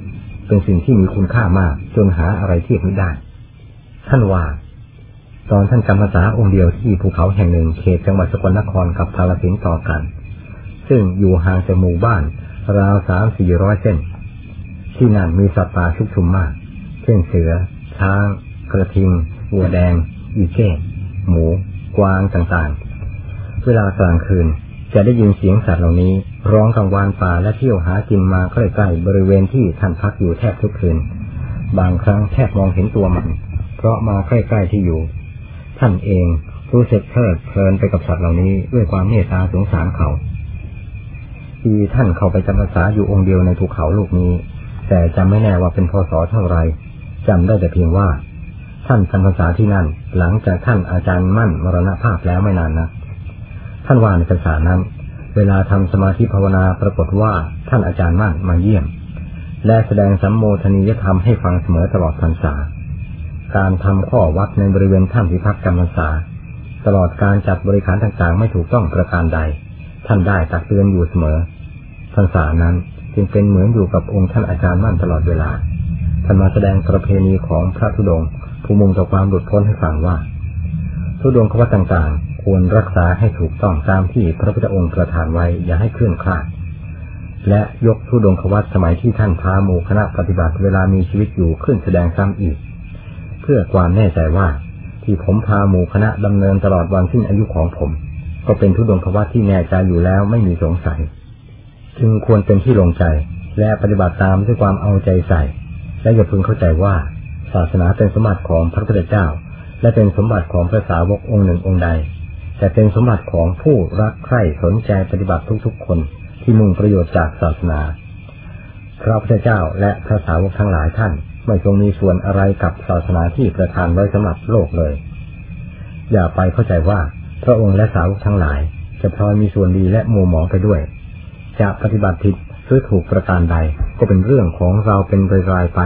เป็นสิ่งที่มีคุณค่ามาก จนหาอะไรเทียบไม่ได้ ท่านว่า ตอนท่านจำภาษาองค์เดียวที่ภูเขาแห่งหนึ่งเขตจังหวัดสกลนครกับกาลสินต่อกัน ซึ่งอยู่ห่างจากหมู่บ้าน ราวสามสี่ร้อยเส้น ที่นั่นมีสัตว์ป่าชุกชุมมาก เช่นเสือ ช้าง กระทิงวัวแดง อีเก้หมู กวางต่างๆ เวลากลางคืนจะได้ยินเสียงสัตว์เหล่านี้ ร้องกลางวานป่าและเที่ยวหากินมาใกล้ๆบริเวณที่ท่านพักอยู่แทบทุกคืน บางครั้งแทบมองเห็นตัวมัน เพราะมาใกล้ๆที่อยู่ ท่านเองรู้สึกเพลิดเพลินไปกับสัตว์เหล่านี้ด้วยความเมตตาสงสารเขา ที่ท่านเข้าไปจำพรรษาอยู่องค์เดียวในภูเขาลูกนี้ แต่จำไม่แน่ว่าเป็นพศเท่าไรจำได้แต่เพียงว่า ท่านจำพรรษาที่นั่น หลังจากท่านอาจารย์มั่นมรณภาพแล้วไม่นานนะท่านว่าในพรรษานั้น เวลาทำสมาธิภาวนาปรากฏว่าท่านอาจารย์มั่นมาเยี่ยม และแสดงสัมโมทนียธรรมให้ฟังเสมอตลอดพรรษา การทำข้อวัดในบริเวณถ้ำพิพักษ์จำพรรษา ตลอดการจัดบริการต่างๆ ไม่ถูกต้องประการใด ท่านได้ตักเตือนอยู่เสมอพรรษานั้นจึงเป็นเหมือนอยู่กับองค์ท่านอาจารย์มั่นตลอดเวลา ท่านมาแสดงประเพณีของพระธุดงค์ผู้มุ่งต่อความหลุดพ้นให้ฟังว่า ธุดงควัตต่างๆ ควรรักษาให้ถูกต้องตามที่พระพุทธองค์ประทานไว้อย่าให้เคลื่อนคลาด และยกธุดงควัตสมัยที่ท่านพาหมู่คณะปฏิบัติเวลามีชีวิตอยู่ขึ้นแสดงซ้ำอีก เพื่อความแน่ใจว่าที่ผมพาหมู่คณะดำเนินตลอดวันสิ้นอายุของผม ก็เป็นธุดงควัตที่แน่ใจอยู่แล้วไม่มีสงสัย จึงควรเป็นที่ลงใจและปฏิบัติตามด้วยความเอาใจใส่ และอย่าพึงเข้าใจว่าศาสนาเป็นสมบัติของพระพุทธเจ้า และเป็นสมบัติของพระสาวกองค์หนึ่งองค์ใด แต่เป็นสมบัติของผู้รักใคร่สนใจปฏิบัติทุกๆคนที่มุ่งประโยชน์จากศาสนา พระพุทธเจ้าและพระสาวกทั้งหลายท่านไม่ทรงมีส่วนอะไรกับศาสนาที่ประทานไว้สำหรับโลกเลย อย่าไปเข้าใจว่า พระองค์และสาวกทั้งหลาย จะพลอยมีส่วนดีและมัวหมองไปด้วย จะปฏิบัติผิดหรือถูกประการใด ก็เป็นเรื่องของเราเป็นรายๆไป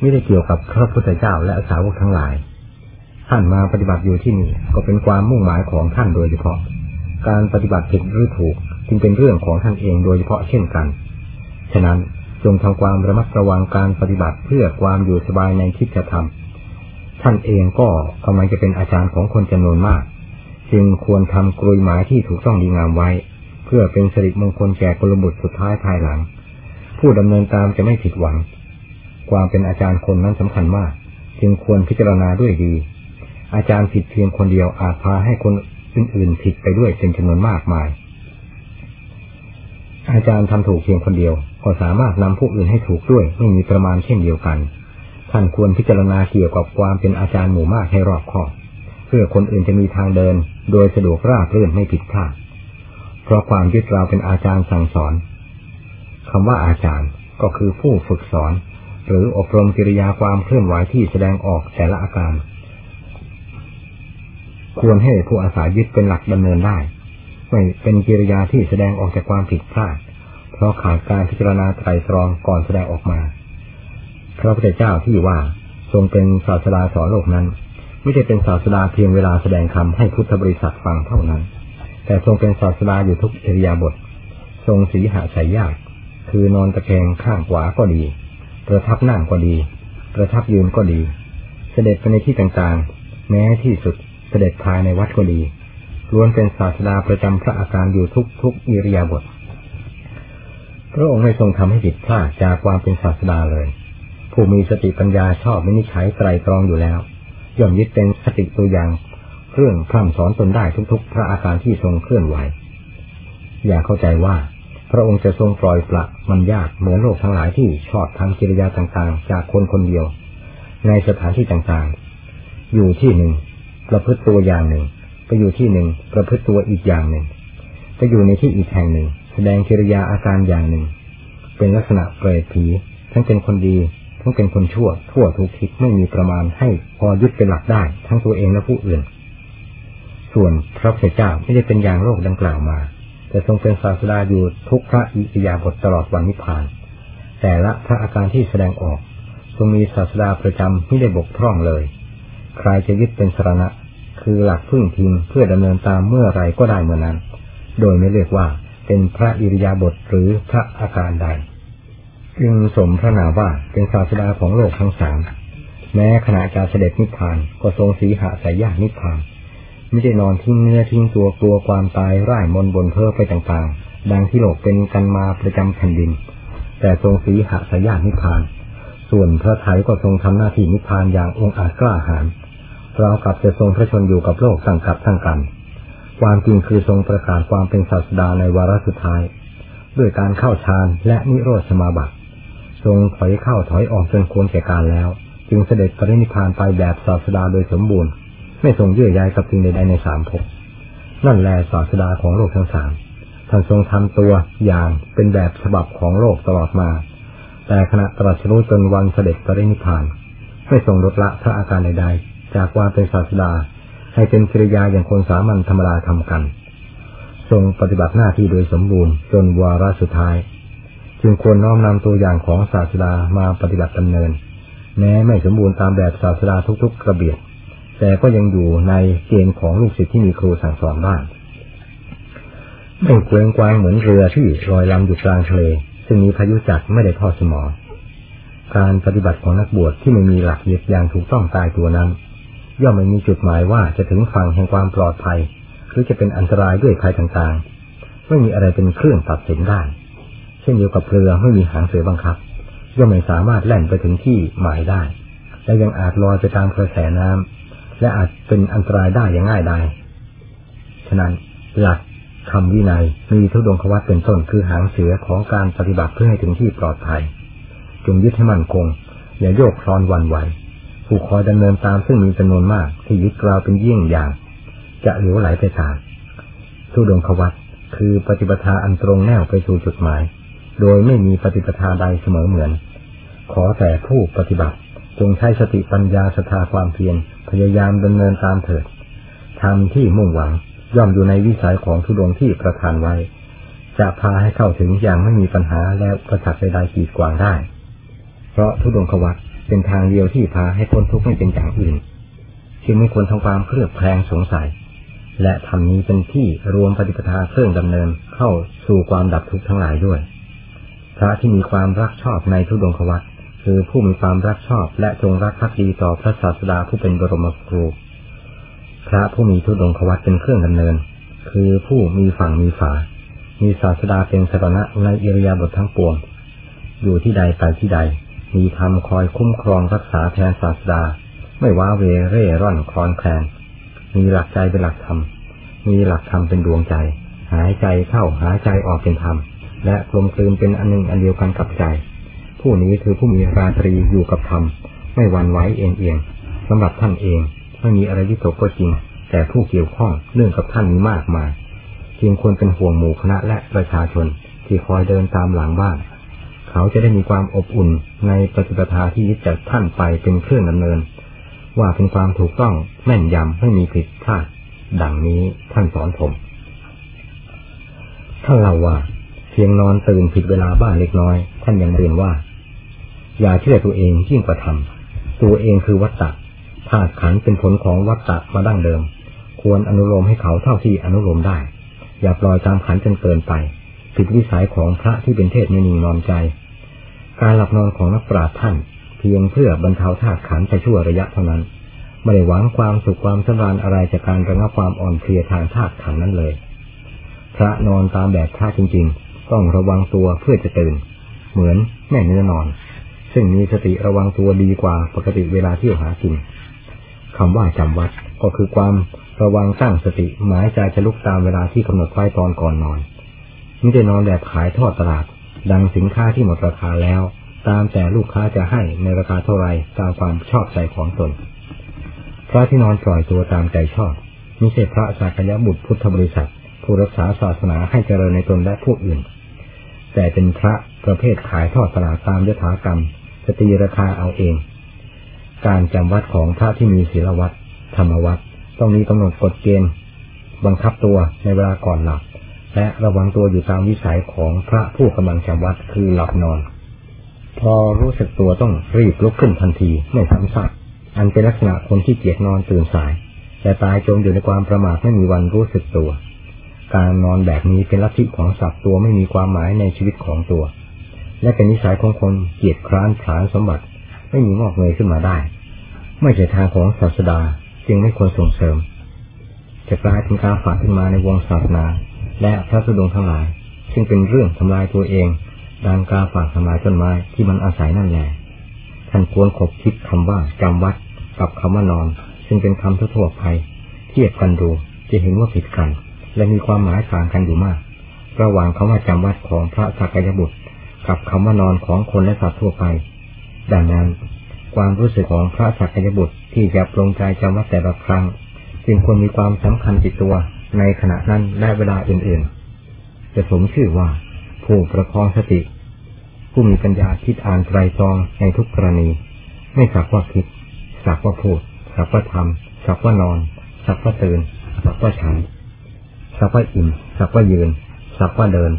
ไม่ได้เกี่ยวกับพระพุทธเจ้าและสาวกทั้งหลาย ท่านมาปฏิบัติอยู่ที่นี่ก็เป็นความมุ่งหมายของท่านโดยเฉพาะ การปฏิบัติผิดหรือถูกจึงเป็นเรื่องของท่านเองโดยเฉพาะเช่นกัน ฉะนั้นจงทำความระมัดระวังการปฏิบัติเพื่อความอยู่สบายในทิฏฐธรรมท่านเองก็กำลังจะเป็นอาจารย์ของคนจำนวนมาก จึงควรทำกลุยหมายที่ถูกต้องดีงามไว้ เพื่อเป็นสิริมงคลแก่กลบุตรสุดท้ายภายหลัง ผู้ดำเนินตามจะไม่ผิดหวัง ความเป็นอาจารย์คนนั้นสำคัญมาก จึงควรพิจารณาด้วยดี อาจารย์ผิดเพียงคนเดียวอาจพาให้คนอื่นๆผิดไปด้วยเป็นจำนวนมากมาย อาจารย์ทำถูกเพียงคนเดียว ก็สามารถนำผู้อื่นให้ถูกด้วยไม่มีประมาณเช่นเดียวกัน ท่านควรพิจารณาเกี่ยวกับความเป็นอาจารย์หมู่มากให้รอบคอบ พื่อคนอื่นจะมีทางเดิน โดยสะดวกราบรื่นไม่ผิดพลาด เพราะความยึดเราเป็นอาจารย์สั่งสอนคำว่าอาจารย์ก็คือผู้ฝึกสอน หรืออบรมกิริยาความเคลื่อนไหวที่แสดงออกแต่ละอาการ ควรให้ผู้อาศัยยึดเป็นหลักดำเนินได้ ไม่เป็นกิริยาที่แสดงออกจากความผิดพลาด เพราะขาดการพิจารณาไตรตรองก่อนแสดงออกมา พระพุทธเจ้าที่ว่าทรงเป็นศาสดาสอนโลกนั้น ไม่ได้เป็นศาสดาเพียงเวลาแสดงคำให้พุทธบริษัทฟังเท่านั้น แต่ทรงเป็นศาสดาอยู่ทุกอิริยาบถทรงสีหาสายยาก คือนอนตะแคงข้างขวาก็ดี ประทับนั่งก็ดี ประทับยืนก็ดี เสด็จไปในที่ต่างๆ แม้ที่สุดเสด็จภายในวัดก็ดี ล้วนเป็นศาสดาประจำพระอาการอยู่ทุกทุกอิริยาบถพระองค์ไม่ทรงทำให้ผิดพลาดจากความเป็นศาสดาเลย ผู้มีสติปัญญาชอบไม่นิชัยไตรตรองอยู่แล้ว ย่อมยึดเป็นสติตัวอย่างเครื่องพร่ำสอนตนได้ทุกๆ พระอาการที่ทรงเคลื่อนไหว อย่าเข้าใจว่า พระองค์จะทรงปล่อยปละมันยากเหมือนโลกทั้งหลายที่ชอบทำกิริยาต่างๆ จากคนคนเดียว ในสถานที่ต่างๆ อยู่ที่หนึ่ง ประพฤติตัวอย่างหนึ่ง ไปอยู่ที่หนึ่ง ประพฤติตัวอีกอย่างหนึ่ง ไปอยู่ในที่อีกแห่งหนึ่ง แสดงกิริยาอาการอย่างหนึ่ง เป็นลักษณะเปรตผีทั้งเป็นคนดี ทั้งเป็นคนชั่ว ทั่วทุกทิศไม่มีประมาณให้พอยึดเป็นหลักได้ ทั้งตัวเองและผู้อื่น ส่วนพระพุทธเจ้าไม่ได้เป็นอย่างโลกดังกล่าวมา แต่ทรงเป็นศาสดาอยู่ทุกพระอิริยาบถตลอดวันนิพพาน แต่ละพระอาการที่แสดงออก ทรงมีศาสดาประจำไม่ได้บกพร่องเลย ใครจะยึดเป็นสรณะ คือหลักพึ่งพิงเพื่อดำเนินตามเมื่อไรก็ได้เมื่อนั้น โดยไม่เรียกว่าเป็นพระอิริยาบถหรือพระอาการใด จึงสมพระนามว่าเป็นศาสดาของโลกทั้งสามแม้ขณะการเสด็จนิพพานก็ทรงสีหาสายญาตินิพพาน ไม่ได้นอนทิ้งเนื้อทิ้งตัวกลัวความตายร่ายมนบนเพ้อไปต่างๆ ดังที่โลกเป็นกันมาประจำแผ่นดิน แต่ทรงสีหะสายญานิพาน ส่วนพระไทยก็ทรงทำหน้าที่นิพานอย่างองอาจกล้าหาญเรากับจะทรงพระชนอยู่กับโลกตั้งกับตั้งกัน ความจริงคือทรงประกาศความเป็นศาสดาในวาระสุดท้าย ด้วยการเข้าฌานและนิโรธสมาบัติ ทรงถอยเข้าถอยออกจนควรแก่การแล้ว จึงเสด็จปรินิพานไปแบบศาสดาโดยสมบูรณ์ ไม่ทรงเยื่อใยกับสิ่งใดๆในสามภพนั่นแลศาสดาของโลกทั้งสามท่านทรงทำตัวอย่างเป็นแบบฉบับของโลกตลอดมา แต่ขณะตรัสรู้จนวันเสด็จปรินิพพาน ไม่ทรงลดละพระอาการใดๆ จากว่าเป็นศาสดา ให้เป็นกิริยาอย่างคนสามัญธรรมดาทำกัน ทรงปฏิบัติหน้าที่โดยสมบูรณ์จนวาระสุดท้าย จึงควรน้อมนำตัวอย่างของศาสดามาปฏิบัติดำเนิน แม้ไม่สมบูรณ์ตามแบบศาสดาทุกๆกระเบียดแต่ก็ยังอยู่ในเกณฑ์ของลูกศิษย์ที่มีครูสั่งสอนบ้างไม่เคว้งคว้างเหมือนเรือที่ลอยลำอยู่กลางทะเลซึ่งมีพายุจัดไม่ได้ทอดสมอ การปฏิบัติของนักบวชที่ไม่มีหลักยึดอย่างถูกต้องตายตัวนั้น ย่อมไม่มีจุดหมายว่าจะถึงฝั่งแห่งความปลอดภัย หรือจะเป็นอันตรายด้วยภัยต่างๆ ไม่มีอะไรเป็นเครื่องตัดสินได้ เช่นเดียวกับเรือไม่มีหางเสือบังคับย่อมไม่สามารถแล่นไปถึงที่หมายได้ และยังอาจลอยไปตามกระแสน้ำและอาจเป็นอันตรายได้อย่างง่ายดายฉะนั้นหลักคำวินัยมีทุดงควัตเป็นต้นคือหางเสือของการปฏิบัติเพื่อให้ถึงที่ปลอดภัย จงยึดให้มั่นคง อย่าโยกคลอนวันไหว ผู้คอยดำเนินตามซึ่งมีจำนวนมาก ที่ยึดกราวเป็นเยี่ยงอย่าง จะเหลวไหลไปตามทุดงควัตคือปฏิปทาอันตรงแนวไปสู่จุดหมาย โดยไม่มีปฏิปทาใดเสมอเหมือน ขอแต่ผู้ปฏิบัติจงใช้สติปัญญาสถาความเพียรพยายามดำเนินตามเถิดทำที่มุ่งหวังย่อมอยู่ในวิสัยของทุดงที่ประทานไว้ จะพาให้เข้าถึงอย่างไม่มีปัญหาและประสักษ์ใดๆขีดกวางได้ เพราะทุดงควัตเป็นทางเดียวที่พาให้พ้นทุกข์ไม่เป็นอย่างอื่นจึงไม่ควรทำความเครือบแคลงสงสัย และทำนี้เป็นที่รวมปฏิปทาเครื่องดำเนินเข้าสู่ความดับทุกข์ทั้งหลายด้วย พระที่มีความรักชอบในทุดงควัตคือผู้มีความรักชอบและจงรักภักดีต่อพระศาสดาผู้เป็นบรมครู พระผู้มีทุดงควัตเป็นเครื่องดำเนิน คือผู้มีฝั่งมีฝา มีศาสดาเป็นสรณะในอิริยาบถททั้งปวง อยู่ที่ใดไปที่ใด มีธรรมคอยคุ้มครองรักษาแทนศาสดา ไม่ว้าเวเร่ร่อนคลอนแคลน มีหลักใจเป็นหลักธรรม มีหลักธรรมเป็นดวงใจ หายใจเข้าหายใจออกเป็นธรรม และกลมกลืนเป็นอันหนึ่งอันเดียวกันกับใจ ผู้นี้คือผู้มีราตรีอยู่กับธรรม ไม่หวั่นไหวเอียงเอียงสำหรับท่านเองไม่มีอะไรที่ตกก็จริง แต่ผู้เกี่ยวข้องเนื่องกับท่านมีมากมายจึงควรเป็นห่วงหมู่คณะและประชาชนที่คอยเดินตามหลังบ้าน เขาจะได้มีความอบอุ่นในปฏิปทาที่ยึดจากท่านไปเป็นเครื่องดำเนิน ว่าเป็นความถูกต้องแม่นยำไม่มีผิดพลาดดังนี้ท่านสอนผมท่านเล่าว่า เพียงนอนตื่นผิดเวลาบ้านเล็กน้อย ท่านยังเรียนว่า อย่าเชื่อตัวเองยิ่งกว่าทำตัวเองคือวัตตะธาตุขันเป็นผลของวัฏฏะมาดั้งเดิม ควรอนุโลมให้เขาเท่าที่อนุโลมได้ อย่าปล่อยตามขันจนเกินไปผิดวิสัยของพระที่เป็นเทศไม่นิ่งนอนใจ การหลับนอนของนักปราชญ์ท่าน เพียงเพื่อบรรเทาธาตุขันไปชั่วระยะเท่านั้นไม่ได้หวังความสุขความสบายอะไรจากการระงับความอ่อนเพลียทางธาตุขันนั้นเลย พระนอนตามแบบพระจริงๆ ต้องระวังตัวเพื่อจะตื่น เหมือนแม่เนื้อนอน ซึ่งมีสติระวังตัวดีกว่าปกติเวลาเที่ยวหากินคำว่าจำวัดก็คือความระวังตั้งสติหมายใจจะลุกตามเวลาที่กำหนดไว้ตอนก่อนนอนไม่ได้นอนแบบขายทอดตลาด ดังสินค้าที่หมดราคาแล้ว ตามแต่ลูกค้าจะให้ในราคาเท่าไรตามความชอบใจของตนพระที่นอนปล่อยตัวตามใจชอบมิใช่พระสากยบุตรพุทธบริษัทผู้รักษาศาสนาให้เจริญในตนและผู้อื่น แต่เป็นพระประเภทขายทอดตลาดตามยถากรรมจะตีราคาเอาเอง การจำวัดของพระที่มีศีลวัดธรรมวัดต้องมีกำหนดกฎเกณฑ์บังคับตัวในเวลาก่อนหลับ และระวังตัวอยู่ตามวิสัยของพระผู้กำลังจำวัดคือหลับนอน พอรู้สึกตัวต้องรีบลุกขึ้นทันทีไม่ซ้ำซากอันเป็นลักษณะคนที่เกียจนอนตื่นสาย แต่ตายจมอยู่ในความประมาทไม่มีวันรู้สึกตัว การนอนแบบนี้เป็นลัทธิของสัตว์ตัวไม่มีความหมายในชีวิตของตัว และเป็นนิสัยของคนเกียจคร้านผลานสมบัติ ไม่มีงอกเงยขึ้นมาได้ ไม่ใช่ทางของศาสดาจึงไม่ควรส่งเสริม จะกลายเป็นการฝากขึ้นมาในวงศาสนา และพระสุดงทั้งหลาย ซึ่งเป็นเรื่องทำลายตัวเอง ดังการฝากทำลายต้นไม้ที่มันอาศัยนั่นแหละท่านควรขบคิดคำว่าจำวัดกับคำว่านอน ซึ่งเป็นคำทั่วไปเทียบกันดูจะเห็นว่าผิดกัน และมีความหมายต่างกันอยู่มาก ระหว่างคำว่าจำวัดของพระสักยบุตร กับคำว่านอนของคนและสัตว์ทั่วไป ดังนั้น ความรู้สึกของพระสักยบุตรที่จะปรงใจจำวัดแต่ละครั้ง จึงควรมีความสำคัญติดตัวในขณะนั้นและเวลาอื่นๆ จะสมชื่อว่า ผู้ประคองสติ ผู้มีปัญญาคิดอ่านไตรตองในทุกกรณี ไม่สักว่าคิดสักว่าพูดสักว่าทำสักว่านอนสักว่าตื่นสักว่าฉัน สักว่าอิ่ม สักว่ายืน สักว่าเดิน